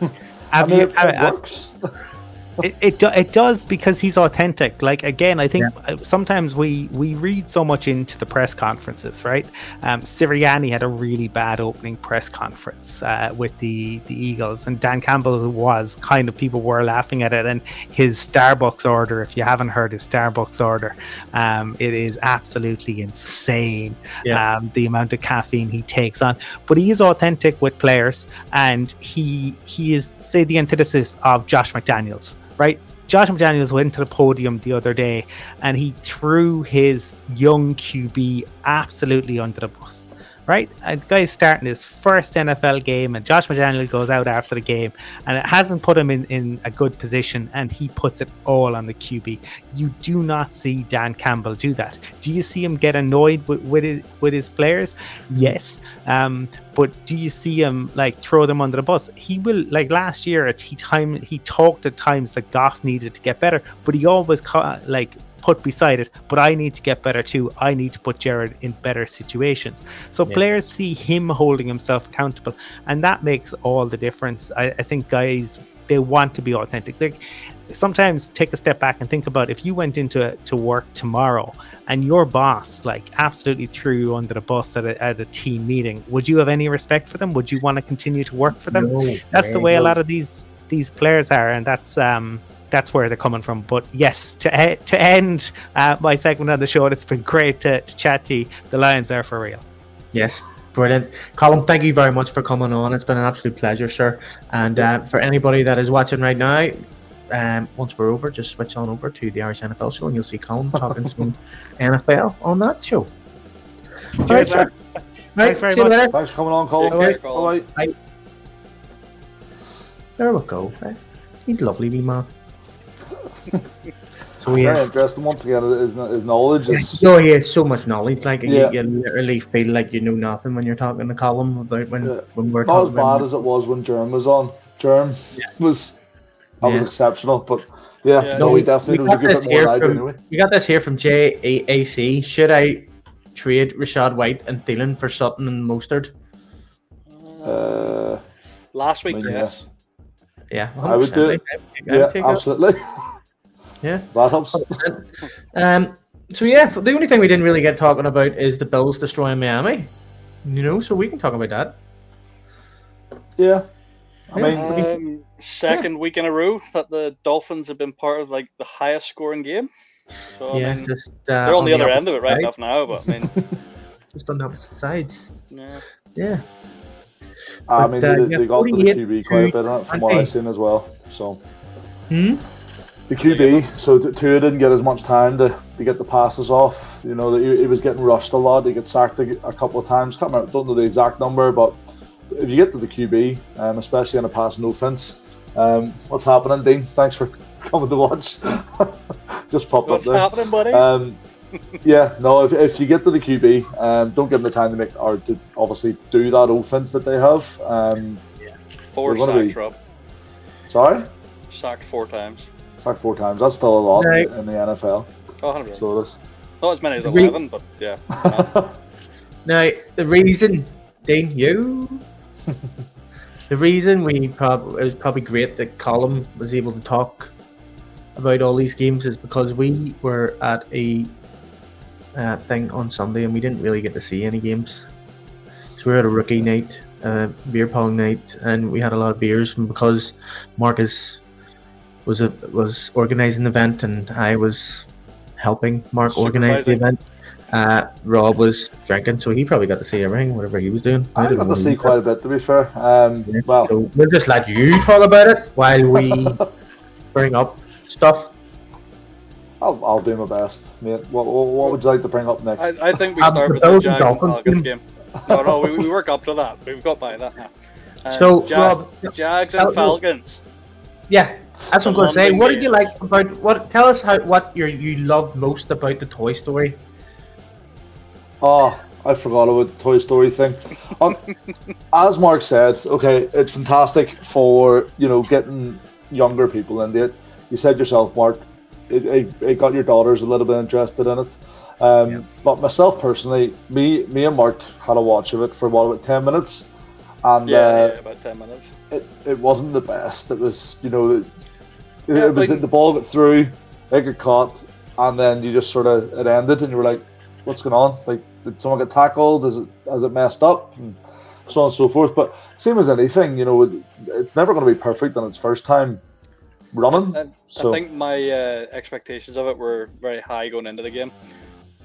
Have I mean, you, it works. it, it it does because he's authentic. Like again, I think yeah. Uh, sometimes we we read so much into the press conferences, right? Um, Sirianni had a really bad opening press conference uh, with the the Eagles, and Dan Campbell was kind of people were laughing at it. And his Starbucks order, if you haven't heard his Starbucks order, um, it is absolutely insane. Yeah. Um, the amount of caffeine he takes on, but he is authentic with players, and he he is say the antithesis of Josh McDaniels right? Josh McDaniels went to the podium the other day and he threw his young QB absolutely under the bus. Right? The guy's starting his first NFL game, and Josh McDaniel goes out after the game, and it hasn't put him in, in a good position, and he puts it all on the QB. You do not see Dan Campbell do that. Do you see him get annoyed with with his, with his players? Yes. Um, but do you see him like throw them under the bus? He will like last year. at He time he talked at times that Goff needed to get better, but he always ca- like put beside it, but I need to get better too. I need to put Jared in better situations. So yeah. players see him holding himself accountable, and that makes all the difference. I, I think guys they want to be authentic. They sometimes take a step back and think about if you went into to work tomorrow and your boss like absolutely threw you under the bus at a, at a team meeting would you have any respect for them would you want to continue to work for them no, that's the way no. a lot of these these players are and that's um that's where they're coming from. But yes, to to end uh, my segment on the show, it's been great to, to chat to you. The Lions are for real. Yes, Brilliant. Colum, thank you very much for coming on. It's been an absolute pleasure, sir. And uh, for anybody that is watching right now, um, once we're over, just switch on over to the Irish NFL show and you'll see Colum talking some NFL on that show. Cheers, right, sir. Thanks very much. Thanks for coming on, Colum. Bye. There we go. He's lovely, wee man. So he very interesting. Once again, his, his knowledge is. No, he has so much knowledge. Like yeah. you, you, literally feel like you know nothing when you're talking to Colum about when yeah. when we're not as bad as it was when Germ was on. Germ yeah. was that was exceptional, but. Yeah, yeah, no, we definitely we got this here from, anyway. We got this here from JAC. Should I trade Rachaad White and Thielen for Sutton and Mostert? Uh, Last week, yes. Yeah, I would do it. Yeah, absolutely. yeah, that helps. Um, so yeah, the only thing we didn't really get talking about is the Bills destroying Miami. You know, so we can talk about that. Yeah, I mean, um, second yeah. week in a row that the Dolphins have been part of like the highest scoring game. So, yeah, I mean, just, uh, they're on, on the, the other end of it right enough now, but I mean, just on the opposite sides. Yeah. Yeah. I mean, uh, they, they got the QB quite a bit on it from what I've seen as well. So, hmm? The QB, so Tua didn't get as much time to, to get the passes off. You know, he, he was getting rushed a lot. He got sacked a, a couple of times. Can't remember, don't know the exact number, but if you get to the QB, um, especially in a passing offense, um, what's happening, Dean? Thanks for coming to watch. Just popped what's up there. What's happening, buddy? Um, yeah, no. If, if you get to the QB, um, don't give them the time to make or to obviously do that offense that they have. Um, yeah. Four sacked, be... Rob. Sorry. Sacked four times. Sacked four times. That's still a lot right. in the NFL. Oh, 100%. So it is. Not as many as eleven, but yeah. now the reason, Dean, you. the reason we probably it was probably great that Colum was able to talk about all these games is because we were at a uh, thing on Sunday, and we didn't really get to see any games. So we were at a rookie night, uh, beer pong night, and we had a lot of beers. And because Marcus was a, was organizing the event, and I was helping Marc organize the event, uh, Rob was drinking, so he probably got to see everything, whatever he was doing. I, I got to see quite a bit, to be fair. Um, yeah, well, so we'll just let you talk about it while we bring up stuff. I'll, I'll do my best, mate. What, what, what would you like to bring up next? I, I think we um, start with the Jags and Falcons game. No, no, we, we work up to that. We've got by that now. Um, so, Jag, Rob, Jags and Falcons. Yeah, that's what I'm going to say. What did you like about what? Tell us how what you you loved most about the Toy Story. Oh, I forgot about the Toy Story thing. Um, as Marc said, okay, it's fantastic for you know getting younger people into it. You said yourself, Marc, it, it, it, got your daughters a little bit interested in it. Um, yeah. But myself personally, me me and Marc had a watch of it for what about ten minutes, and yeah, uh, yeah about ten minutes. It, it wasn't the best. It was you know, it, yeah, it was like, the ball got through, it got caught, and then you just sort of it ended, and you were like, what's going on? Like, did someone get tackled? Is it has it messed up? And so on and so forth. But same as anything, you know, it's never going to be perfect on its first time running. I, so. I think my uh, expectations of it were very high going into the game.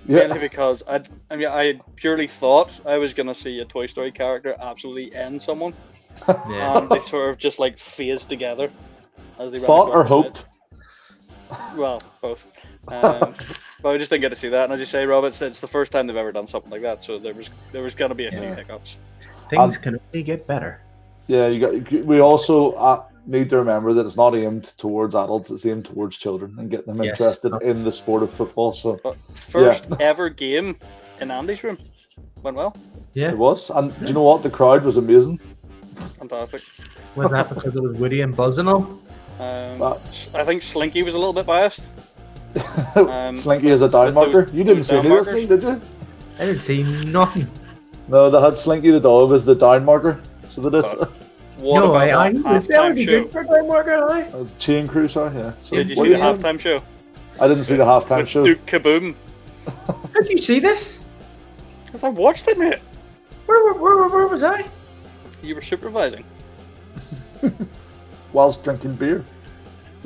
Yeah. Mainly because I, I mean, I purely thought I was gonna see a Toy Story character absolutely end someone, yeah. and they sort of just like phased together as they thought or hoped. Well, both. Um, But I just didn't get to see that, and as you say, Rob, it's, it's the first time they've ever done something like that, so there was there was going to be a few hiccups. Things Um, can only get better. Yeah, you got. We also uh, need to remember that it's not aimed towards adults; it's aimed towards children and getting them Yes. interested in the sport of football. So But first ever game in Andy's room went well, Yeah. it was, and do you know what? The crowd was amazing. fantastic. Was that because it was Woody and Buzz and all? Um, Uh, I think Slinky was a little bit biased. Um, Slinky is a down with those- marker. You didn't see down any of this thing, did you? I didn't see nothing. No, they had Slinky the dog as the down marker. So they just But- What no, about I, I that would be show? good for Time Marker, aye. It's Chain Crew, sorry, yeah. So Did you see the are saying? halftime show? I didn't see the halftime With show. Duke Kaboom. How did you see this? Because I watched it, mate. Where, where, where, where was I? You were supervising. whilst drinking beer.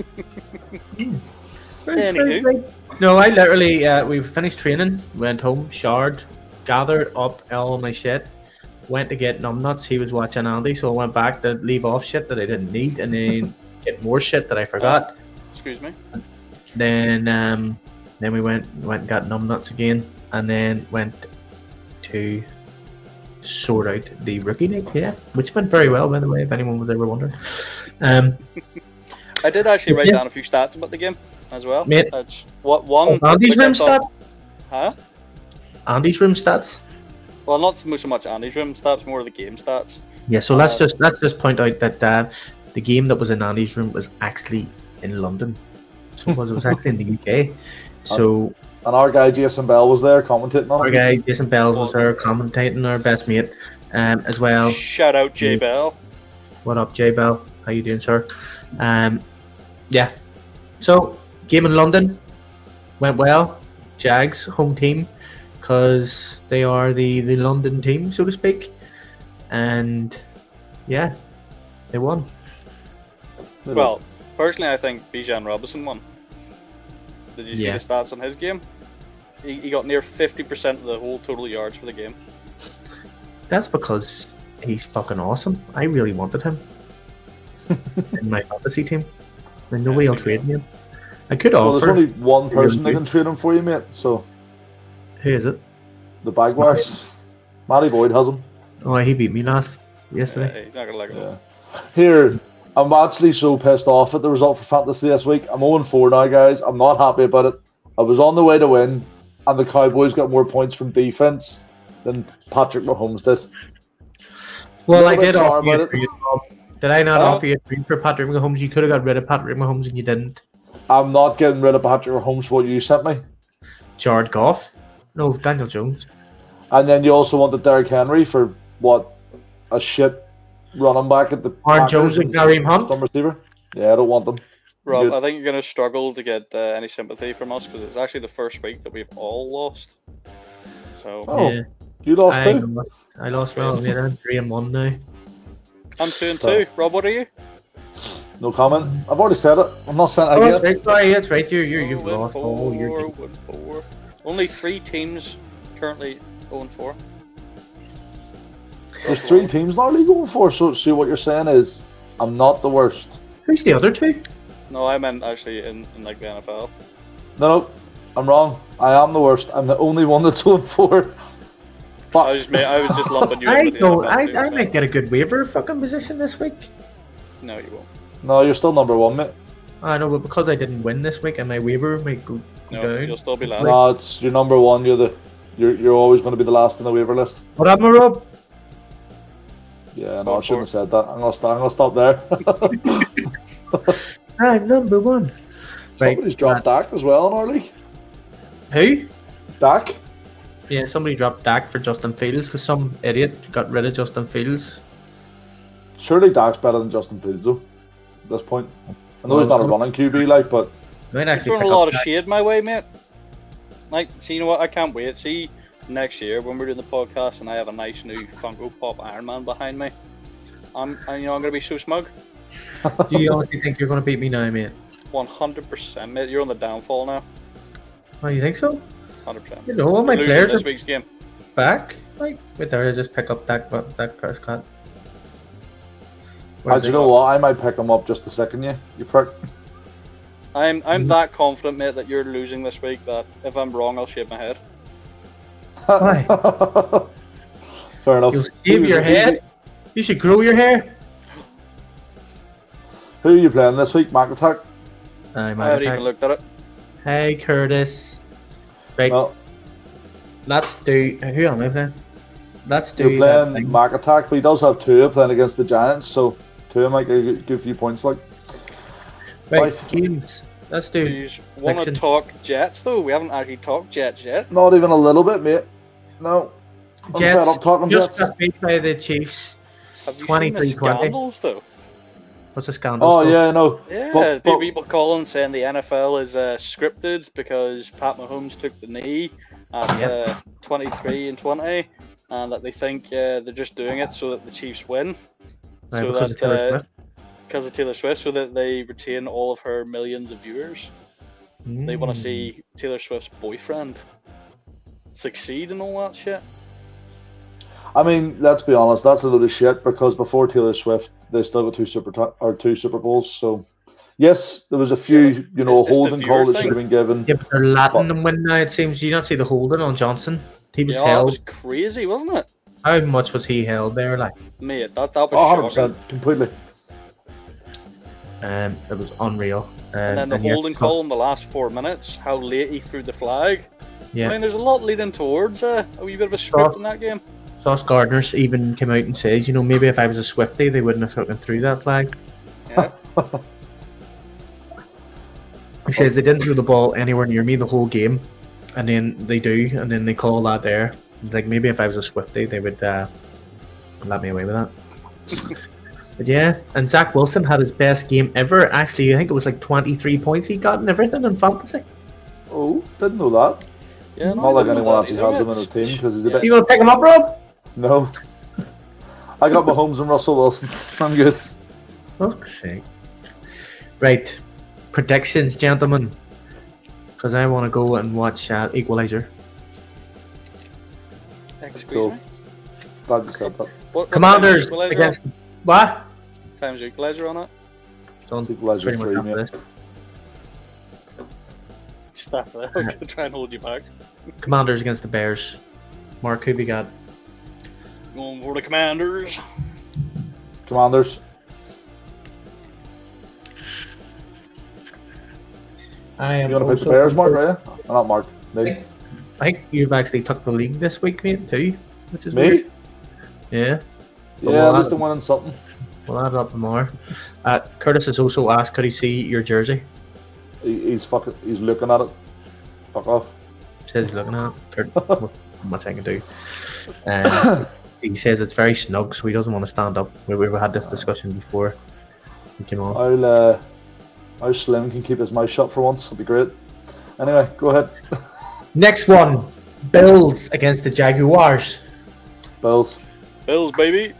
Anywho. No, I literally, uh, we finished training, went home, showered, gathered up all my shit, went to get numbnuts. He was watching Andy, so I went back to leave off shit that I didn't need and then get more shit that I forgot. Excuse me. Then um, then we went went and got numbnuts again, and then went to sort out the rookie league, yeah, which went very well, by the way, if anyone was ever wondering. Um, I did actually write Yeah. down a few stats about the game as well. Mate. What one. oh, Andy's room stats. Huh? Andy's room stats. Well, not so much, so much Andy's room stats, more of the game stats. Yeah, so let's Uh, just let's just point out that uh, the game that was in Andy's room was actually in London, so it was, it was actually in the UK. So And our guy Jason Bell was there commentating on our it. guy Jason Bells was there commentating, our best mate, um, as well. Shout out Jay Mm. Bell. What up, Jay Bell? How you doing, sir? Um, yeah. So game in London went well. Jags home team because they are the the London team, so to speak, and yeah, they won. Well, personally, I think Bijan Robinson won. Did you see Yeah. the stats on his game? He, he got near 50% of the whole total yards for the game. That's because he's fucking awesome. I really wanted him in my fantasy team. And nobody Yeah, else there you traded him. I could well, there's only one Really person that can trade him for you, mate. So Who is it? the Bagwires. Matty Boyd has him. Oh, he beat me last yesterday. Yeah, he's not going to like it. Yeah. Here, I'm actually so pissed off at the result for fantasy this week. I'm 0 4 now, guys. I'm not happy about it. I was on the way to win, and the Cowboys got more points from defense than Patrick Mahomes did. Well, I did offer you about a it. trade. Bob. Did I not Oh. offer you a trade for Patrick Mahomes? You could have got rid of Patrick Mahomes and you didn't. I'm not getting rid of Patrick Mahomes for what you sent me. Jared Goff? No, Daniel Jones. And then you also wanted Derrick Henry for what? A shit running back at the. Aaron Jones and Kareem Hunt? Some receiver. Yeah, I don't want them. Rob, Good. I think you're going to struggle to get uh, any sympathy from us because it's actually the first week that we've all lost. So Oh, yeah, You lost I, too. I lost well. Yeah, I'm three and one now. I'm two and So- two. Rob, what are you? No comment. I've already said it. I'm not saying Oh, it that's again. right. Sorry, that's right. You're, you're, you've Oh, lost. Oh, you're. four. Only three teams currently 0 and 4. There's three teams now league going for. So, so what you're saying is, I'm not the worst. Who's the other two? No, I meant actually in, in like the NFL. No, no, I'm wrong. I am the worst. I'm the only one that's on four. I Fuck. was, ma- I was just lumping you in I with the I, teams, I might get a good waiver fucking position this week. No, you won't. No, you're still number one, mate. Uh, I know, but because I didn't win this week and my waiver might go, go No, down. you'll still be last. No, it's you're number one. You're the you're you're always going to be the last in the waiver list. What up, my Rob? Yeah, no, I shouldn't have said that. I'm gonna stop. I'm gonna stop there. I'm number one. Right. Somebody's dropped Dak as well in our league. Who? Dak. Yeah, somebody dropped Dak for Justin Fields because some idiot got rid of Justin Fields. Surely Dak's better than Justin Fields though. At this point, I know he's not a running QB like, but Might He's actually throwing a lot of Dak. shade my way, mate. Like, see, you know what? I can't wait. See, next year when we're doing the podcast and I have a nice new Funko Pop Iron Man behind me, I'm, I, you know, I'm gonna be so smug. Do you honestly think you're going to beat me now, mate? 100%, mate. You're on the downfall now. Oh, you think so? 100%. You know, all my players this are week's game. back. Like, wait there, I just pick up that Dak Prescott. Do you know what? I might pick him up just a second you. You prick. I'm I'm Mhm. that confident, mate, that you're losing this week. That if I'm wrong, I'll shave my head. Why? Fair enough. You'll shave your head. You should grow your hair. Who are you playing this week? Mac Attack? I I haven't even looked at it. Hey Curtis. Right, Well, let's do. Who am I playing? Let's do. you're playing thing. Mac Attack, but he does have two playing against the Giants, so Tua might get a good few points. Like, Right, Right. games. Let's Do do. you want to talk Jets though? We haven't actually talked Jets yet. not even a little bit, mate. No, I'm Jets. talking Just Jets. got beat by the Chiefs. Have you 23, seen scandals though? What's the scandal? Oh yeah, no. Yeah, But- but- people calling saying the NFL is uh, scripted because Pat Mahomes took the knee at Yep. uh, 23 and 20, and that they think uh, they're just doing it so that the Chiefs win, Right, so because that of Taylor uh, Swift. because of Taylor Swift, so that they retain all of her millions of viewers. They want Mm. to see Taylor Swift's boyfriend succeed and all that shit. I mean, let's be honest, that's a load of shit because before Taylor Swift, they still got two super Ti- or two Super Bowls. So, yes, there was a few, you know, holding viewer call that should have been given. Yeah, but they're letting them win now. It seems. You don't see the holding on Johnson. He was Yeah, that held. was crazy, wasn't it? How much was he held there? Like, Mate, that, that was Oh, 100 shocking. percent, completely. um, it was unreal. Um, And then the yeah, holding call in the last four minutes, how late he threw the flag. Yeah. I mean, there's a lot leading towards uh, a wee bit of a script Soft. in that game. Sauce Gardner's even came out and says, you know, maybe if I was a Swifty, they wouldn't have fucking threw that flag. Yeah. He says they didn't throw the ball anywhere near me the whole game, and then they do, and then they call that there. It's like maybe if I was a Swifty, they would uh, let me away with that. but yeah, and Zach Wilson had his best game ever. Actually, I think it was like 23 points he got and everything in fantasy. Oh, didn't know that. yeah no, Not like anyone that actually either, has him in mate. their team because he's a Yeah. bit. You gonna pick him up, Rob? No. I got Mahomes and Russell Wilson. I'm good. Okay. Right. Predictions, gentlemen. Because I want to go and watch uh, Equalizer. Excuse Cool. me. Glad you said that. What, what Commanders time's Equalizer against what? on? Time's Equalizer on it. Don't Equalizer pretty much three, after mate. this. Stop there. I was going to try and hold you back. Commanders against the Bears. Marc, who we got? Going for the Commanders. Commanders. I am You want to pick the Bears, Marc, right? Not Marc. Me. I think you've actually took the league this week, mate, too. Which is Me? weird. Yeah. But Yeah, we'll at least add- I'm winning something. We'll add up more. Uh, Curtis has also asked, could he see your jersey? He, he's fucking. He's looking at it. Fuck off. Says he's looking at it. What much I can do. Um, he says it's very snug, so he doesn't want to stand up. We, we had this discussion before he came on. I'll. Uh, how Slim can keep his mouth shut for once. It'll be great. Anyway, go ahead. Next one Bills against the Jaguars. Bills. Bills, baby.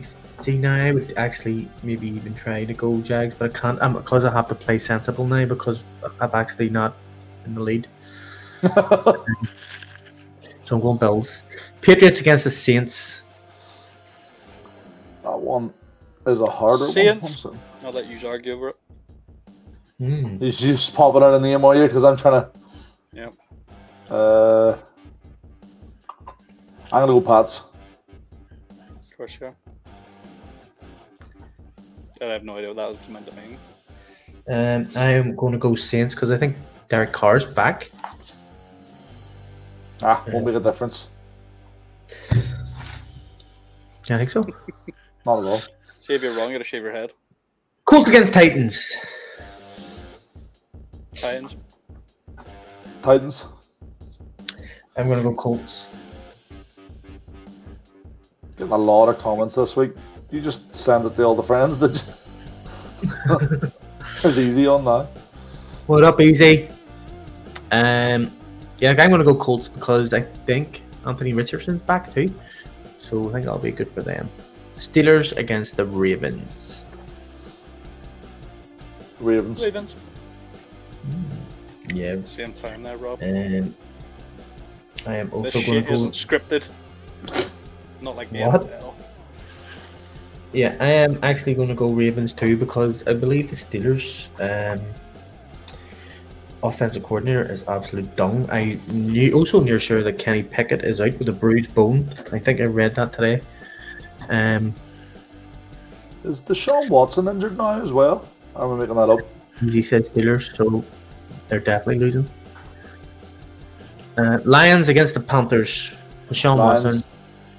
See, now I would actually maybe even try to go Jags, but I can't um, because I have to play sensible now because I'm actually not in the lead. that So I'm going Bills. Patriots against the Saints. That one is a harder Saints. one. I'll let you argue over it. Hmm. You just pop it out in the name, are you? Because I'm trying to. Yep. Uh, I'm gonna go Pats. Of course, yeah. I have no idea what that was meant to mean. Um, I am going to go Saints because I think Derek Carr's back. Ah, won't make a difference. Yeah, I think so. Not at all. See if you're wrong, you gotta shave your head. Colts against Titans. Titans. Titans. I'm going to go Colts. Getting a lot of comments this week. You just send it to all the friends. Did you? it's easy on that. What up, easy? Um, yeah, I'm going to go Colts because I think Anthony Richardson's back too, so I think that'll be good for them. Steelers against the Ravens. Ravens. Ravens. Yeah, Same time there, Rob. and I am This also going shit to go. isn't scripted. Not like the What? NFL. Yeah, I am actually going to go Ravens too because I believe the Steelers um, offensive coordinator is absolute dung. I knew also near sure that Kenny Pickett is out with a bruised bone. I think I read that today. Um, Is Deshaun Watson injured now as well? Am I making that up? He said Steelers, so they're definitely losing. Uh, Lions against the Panthers. Sean Lions. Watson.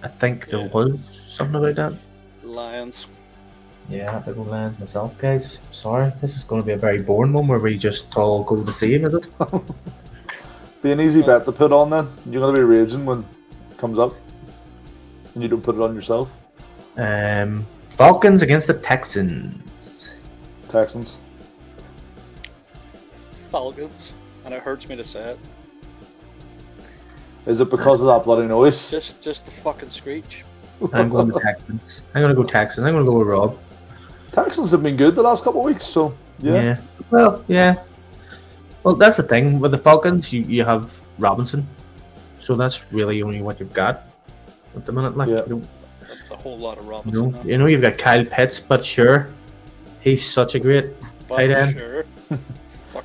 I think there Yeah. was something about that. Lions. Yeah, I have to go Lions myself, guys. Sorry, this is going to be a very boring one where we just all go the same, is it? Be an easy bet to put on then. You're gonna be raging when it comes up, and you don't put it on yourself. Um, Falcons against the Texans. Texans. Falcons. And it hurts me to say it. Is it because of that bloody noise? Just just the fucking screech. I'm going to Texans. I'm going to go Texans. I'm going to go with Rob. Texans have been good the last couple of weeks, so yeah. Well, yeah. Well, that's the thing with the Falcons. You you have Robinson, so that's really only what you've got at the minute. Like Yeah. you, That's a whole lot of know, Robinson. you know, you know, you've got Kyle Pitts, but sure, he's such a great. But tight end. Sure.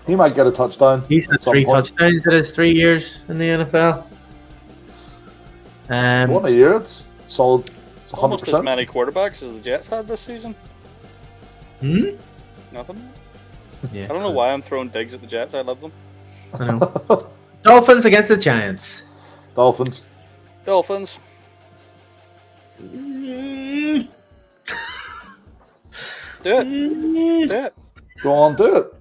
Fuck He might get a touchdown. He's had three point. touchdowns in his three years in the NFL. Um, One a year. It's solid. It's hundred Almost as many quarterbacks as the Jets had this season. hmm? Nothing. Yeah, I don't know why I'm throwing digs at the Jets. I love them. I know. Dolphins against the Giants. Dolphins. Dolphins. Mm, Do it. mm. Do it. Go on, do it.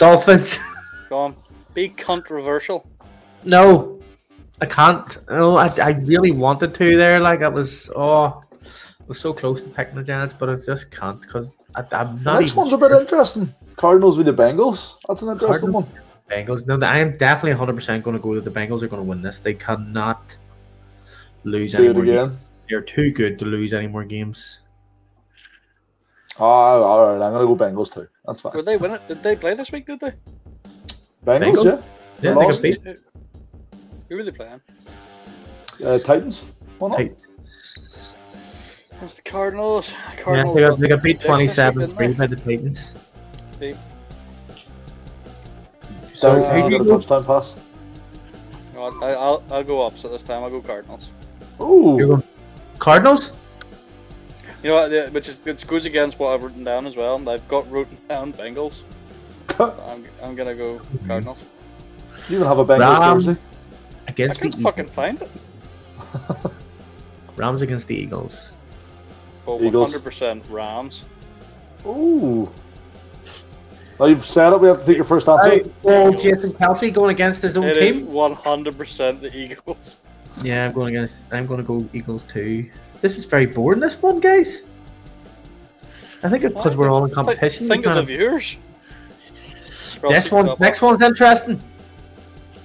Dolphins. Go on. Be controversial. No, I can't. No, I, I really wanted to there. Like I was, oh, I was so close to picking the Giants, but I just can't because I'm The not next even one's a bit interesting. Cardinals with the Bengals. That's an interesting Cardinals? one. Bengals. No, I am definitely 100 percent going to go to the Bengals. Are going to win this. They cannot lose Do any more. Games. again. They're too good to lose any more games. Ah, all right. I'm gonna go Bengals too. That's fine. Were they win it? Did they play this week? Did they? Bengals, Bengals? yeah. Yeah, Lost. they got beat. Who- Who were they playing? Uh, Titans. Why not? Tight. It's the Cardinals. Yeah, Cardinals. they got, they got beat Yeah, this week, 27 didn't 3 by the Titans. See? So, Derrick uh, who Henry do you got a go? touchdown pass. No, I, I'll I'll go opposite this time. I'll go Cardinals. Ooh. Cardinals? You know what? Which is which goes against what I've written down as well. I've got written down Bengals. I'm, I'm gonna go Mm-hmm. Cardinals. You even have a Bengals Rams jersey. I against the can't fucking find it. Eagles. Rams against the Eagles. But Eagles. 100% Rams. Ooh. Now you've said it. We have to take your first answer. Right, well, Jason Kelce going against his own It is team. 100% the Eagles. Yeah, I'm going against. I'm going to go Eagles too. This is very boring. This one, guys. I think it's because we're all in competition. Think we're of the viewers. this one, next one's interesting.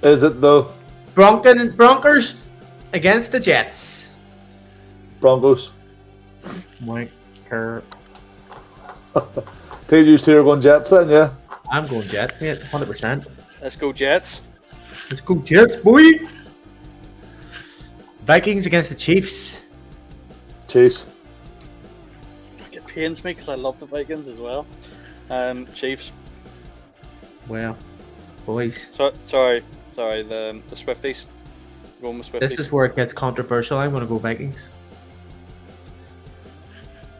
Is it the Bronco Broncos against the Jets. Broncos? Mike Kerr. TJ's two are going Jets then, yeah. I'm going Jets, mate. Hundred percent. Let's go Jets. Let's go Jets, boy. Vikings against the Chiefs. Chiefs. It pains me because I love the Vikings as well. Um, Chiefs. Well, boys, So, sorry, sorry. The the Swifties. Going with Swifties. this is where it gets controversial. I'm going to go Vikings.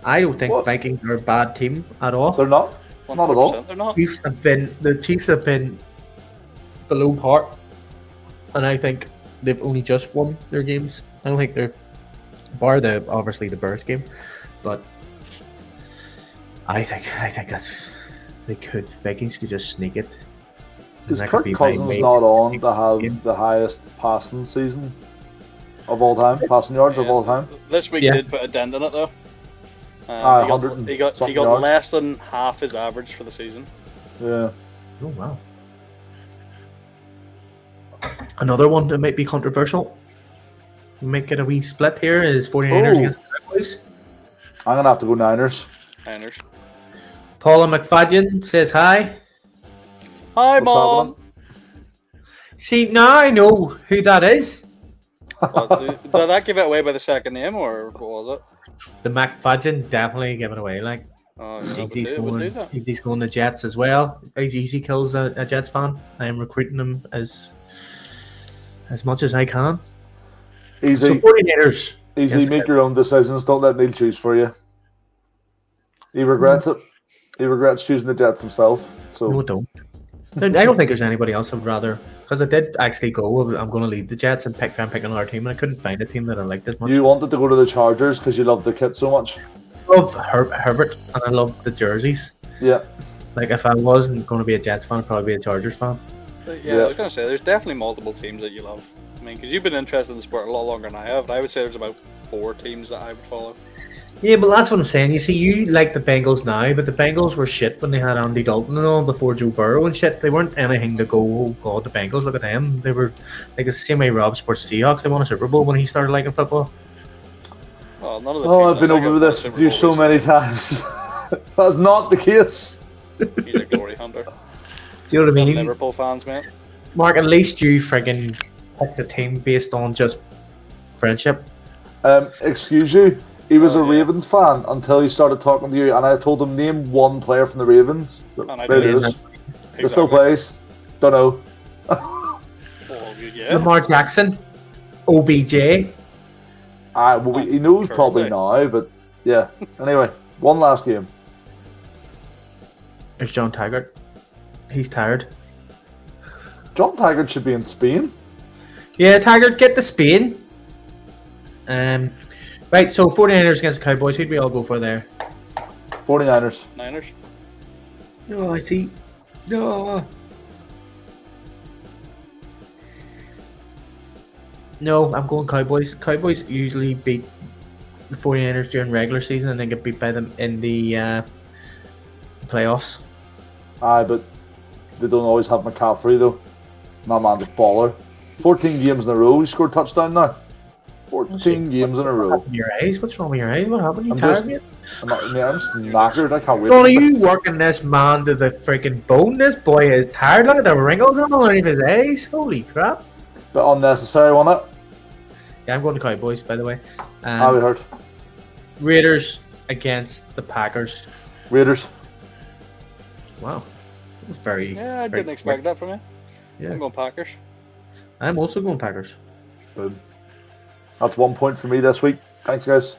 I don't think What? Vikings are a bad team at all. They're not. not at all. They're not. Chiefs have been the Chiefs have been below par, and I think they've only just won their games. I don't think they're bar the obviously the Bears game, but I think I think that's they could Vikings could just sneak it. And Is that could Kirk be Cousins big. not on to have game. the highest passing season of all time, passing yards of all time? This week Yeah. did put a dent in it though. Um, Ah, he got, he got, he got yards. less than half his average for the season. Yeah. Oh wow. Another one that might be controversial. We might get a wee split here is 49ers Oh. against the Cowboys. I'm gonna have to go Niners. Niners. Paula McFadden says hi. Hi, What's mom. happening? See, now I know who that is. But, did did that give it away by the second name, or what was it? The McFadgen definitely giving away. Like Oh, yeah, he's, do, do going, that. he's going to Jets as well. Easy kills a, a Jets fan. I am recruiting him as as much as I can. So Easy, 49ers. easy. Make sir. your own decisions. Don't let Neil choose for you. He regrets mm. it. He regrets choosing the Jets himself. So No, don't. I don't think there's anybody else I'd rather. Because I did actually go, I'm going to leave the Jets and pick, try and pick another team, and I couldn't find a team that I liked as much. you wanted to go to the Chargers because you loved the kit so much. I love Her- Herbert, and I love the jerseys. Yeah, Like, if I wasn't going to be a Jets fan, I'd probably be a Chargers fan. Yeah, Yeah. I was gonna say there's definitely multiple teams that you love. I mean, because you've been interested in the sport a lot longer than I have. But I would say there's about four teams that I would follow. Yeah, but that's what I'm saying. You see, you like the Bengals now, but the Bengals were shit when they had Andy Dalton and all before Joe Burrow and shit. They weren't anything to go, oh god, the Bengals, look at them. They were like it's the same way Rob supports the Seahawks. They won a Super Bowl when he started liking football. Well, none of the Oh, teams I've been over have this won with you so many times. That's not the case. recently. He's a glory hunter. Do you know what I mean? Liverpool fans, mate. Marc, at least you friggin' picked the team based on just friendship. Um, excuse you. He was Oh, a yeah. Ravens fan until he started talking to you, and I told him name one player from the Ravens. And I There it did. is. It still plays. Don't know. Well, yeah. Lamar Jackson, OBJ. Ah, well, we- he knows probably now, but yeah. Anyway, one last game. There's John Taggart. He's tired. John Taggart should be in Spain. Yeah, Taggart, get the Spain. Um, right, so 49ers against the Cowboys. Who'd we all go for there? 49ers. Niners. No, I see. No. No, I'm going Cowboys. Cowboys usually beat the 49ers during regular season and then get beat by them in the uh, playoffs. Aye, but they don't always have McCaffrey though. My man's a baller. 14 games in a row. He scored touchdown now. 14 games in a row. In your eyes? What's wrong with your eyes? What happened? You I'm tired just- yet? I'm, not, man, I'm just knackered. I can't wait. John, are you working this man to the freaking bone? This boy is tired. Look at the wrinkles on underneath his eyes. Holy crap. Bit unnecessary, wasn't it? Yeah, I'm going to Cowboys, by the way. I would Um, hurt. Raiders against the Packers. Raiders. Wow. That was very. Yeah, I very didn't expect that from you. Yeah. I'm going Packers. I'm also going Packers. Boom. That's one point for me this week. Thanks, guys.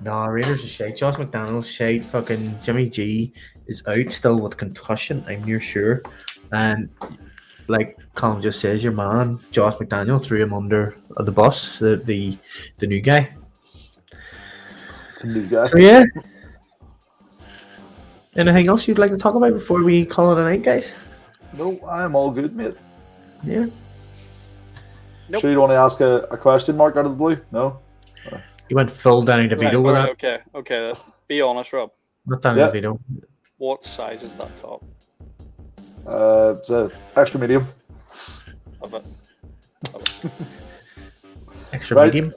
No, Raiders is shite. Josh McDaniels shite. Fucking Jimmy G is out still with concussion. I'm near sure. And like Colum just says, your man Josh McDaniel threw him under the bus. The the, the new guy. The new guy. So yeah. Anything else you'd like to talk about before we call it a night, guys? No, I am all good, mate. Yeah. Nope. Sure, you want to ask a, a question mark out of the blue? No? You went full Danny DeVito Right, with alright, that. okay, okay. Be honest, Rob. Not Danny Yeah. DeVito. What size is that top Uh, it's a extra medium. of it? Extra Right. medium.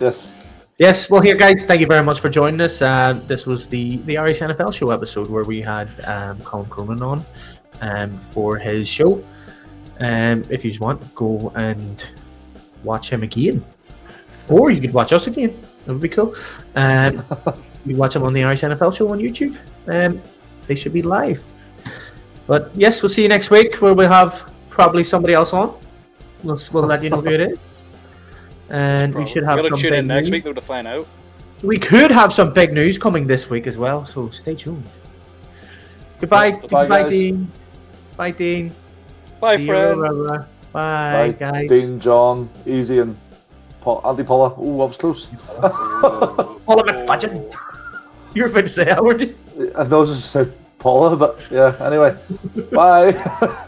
Yes. Yes, well, here, guys, thank you very much for joining us. Uh, this was the the Irish NFL show episode where we had um, Colum Cronin on um, for his show. Um, if you just want, go and watch him again, or you could watch us again. That would be cool. Um, you watch him on the Irish NFL show on YouTube. Um, they should be live. But yes, we'll see you next week where we'll have probably somebody else on. We'll, we'll let you know who it is. And we should have We're some tune in next news. week though to find out. We could have some big news coming this week as well, so stay tuned. Goodbye, Goodbye, goodbye. Dean. Bye, Dean. Bye, See friend. Barbara. Bye, guys. Dean, John, Easy, and Paul, Andy Paula. Oh, I was close. Paula McFudgeon. You were about to say that, weren't you? I know I was just said Paula, but yeah, anyway. Bye.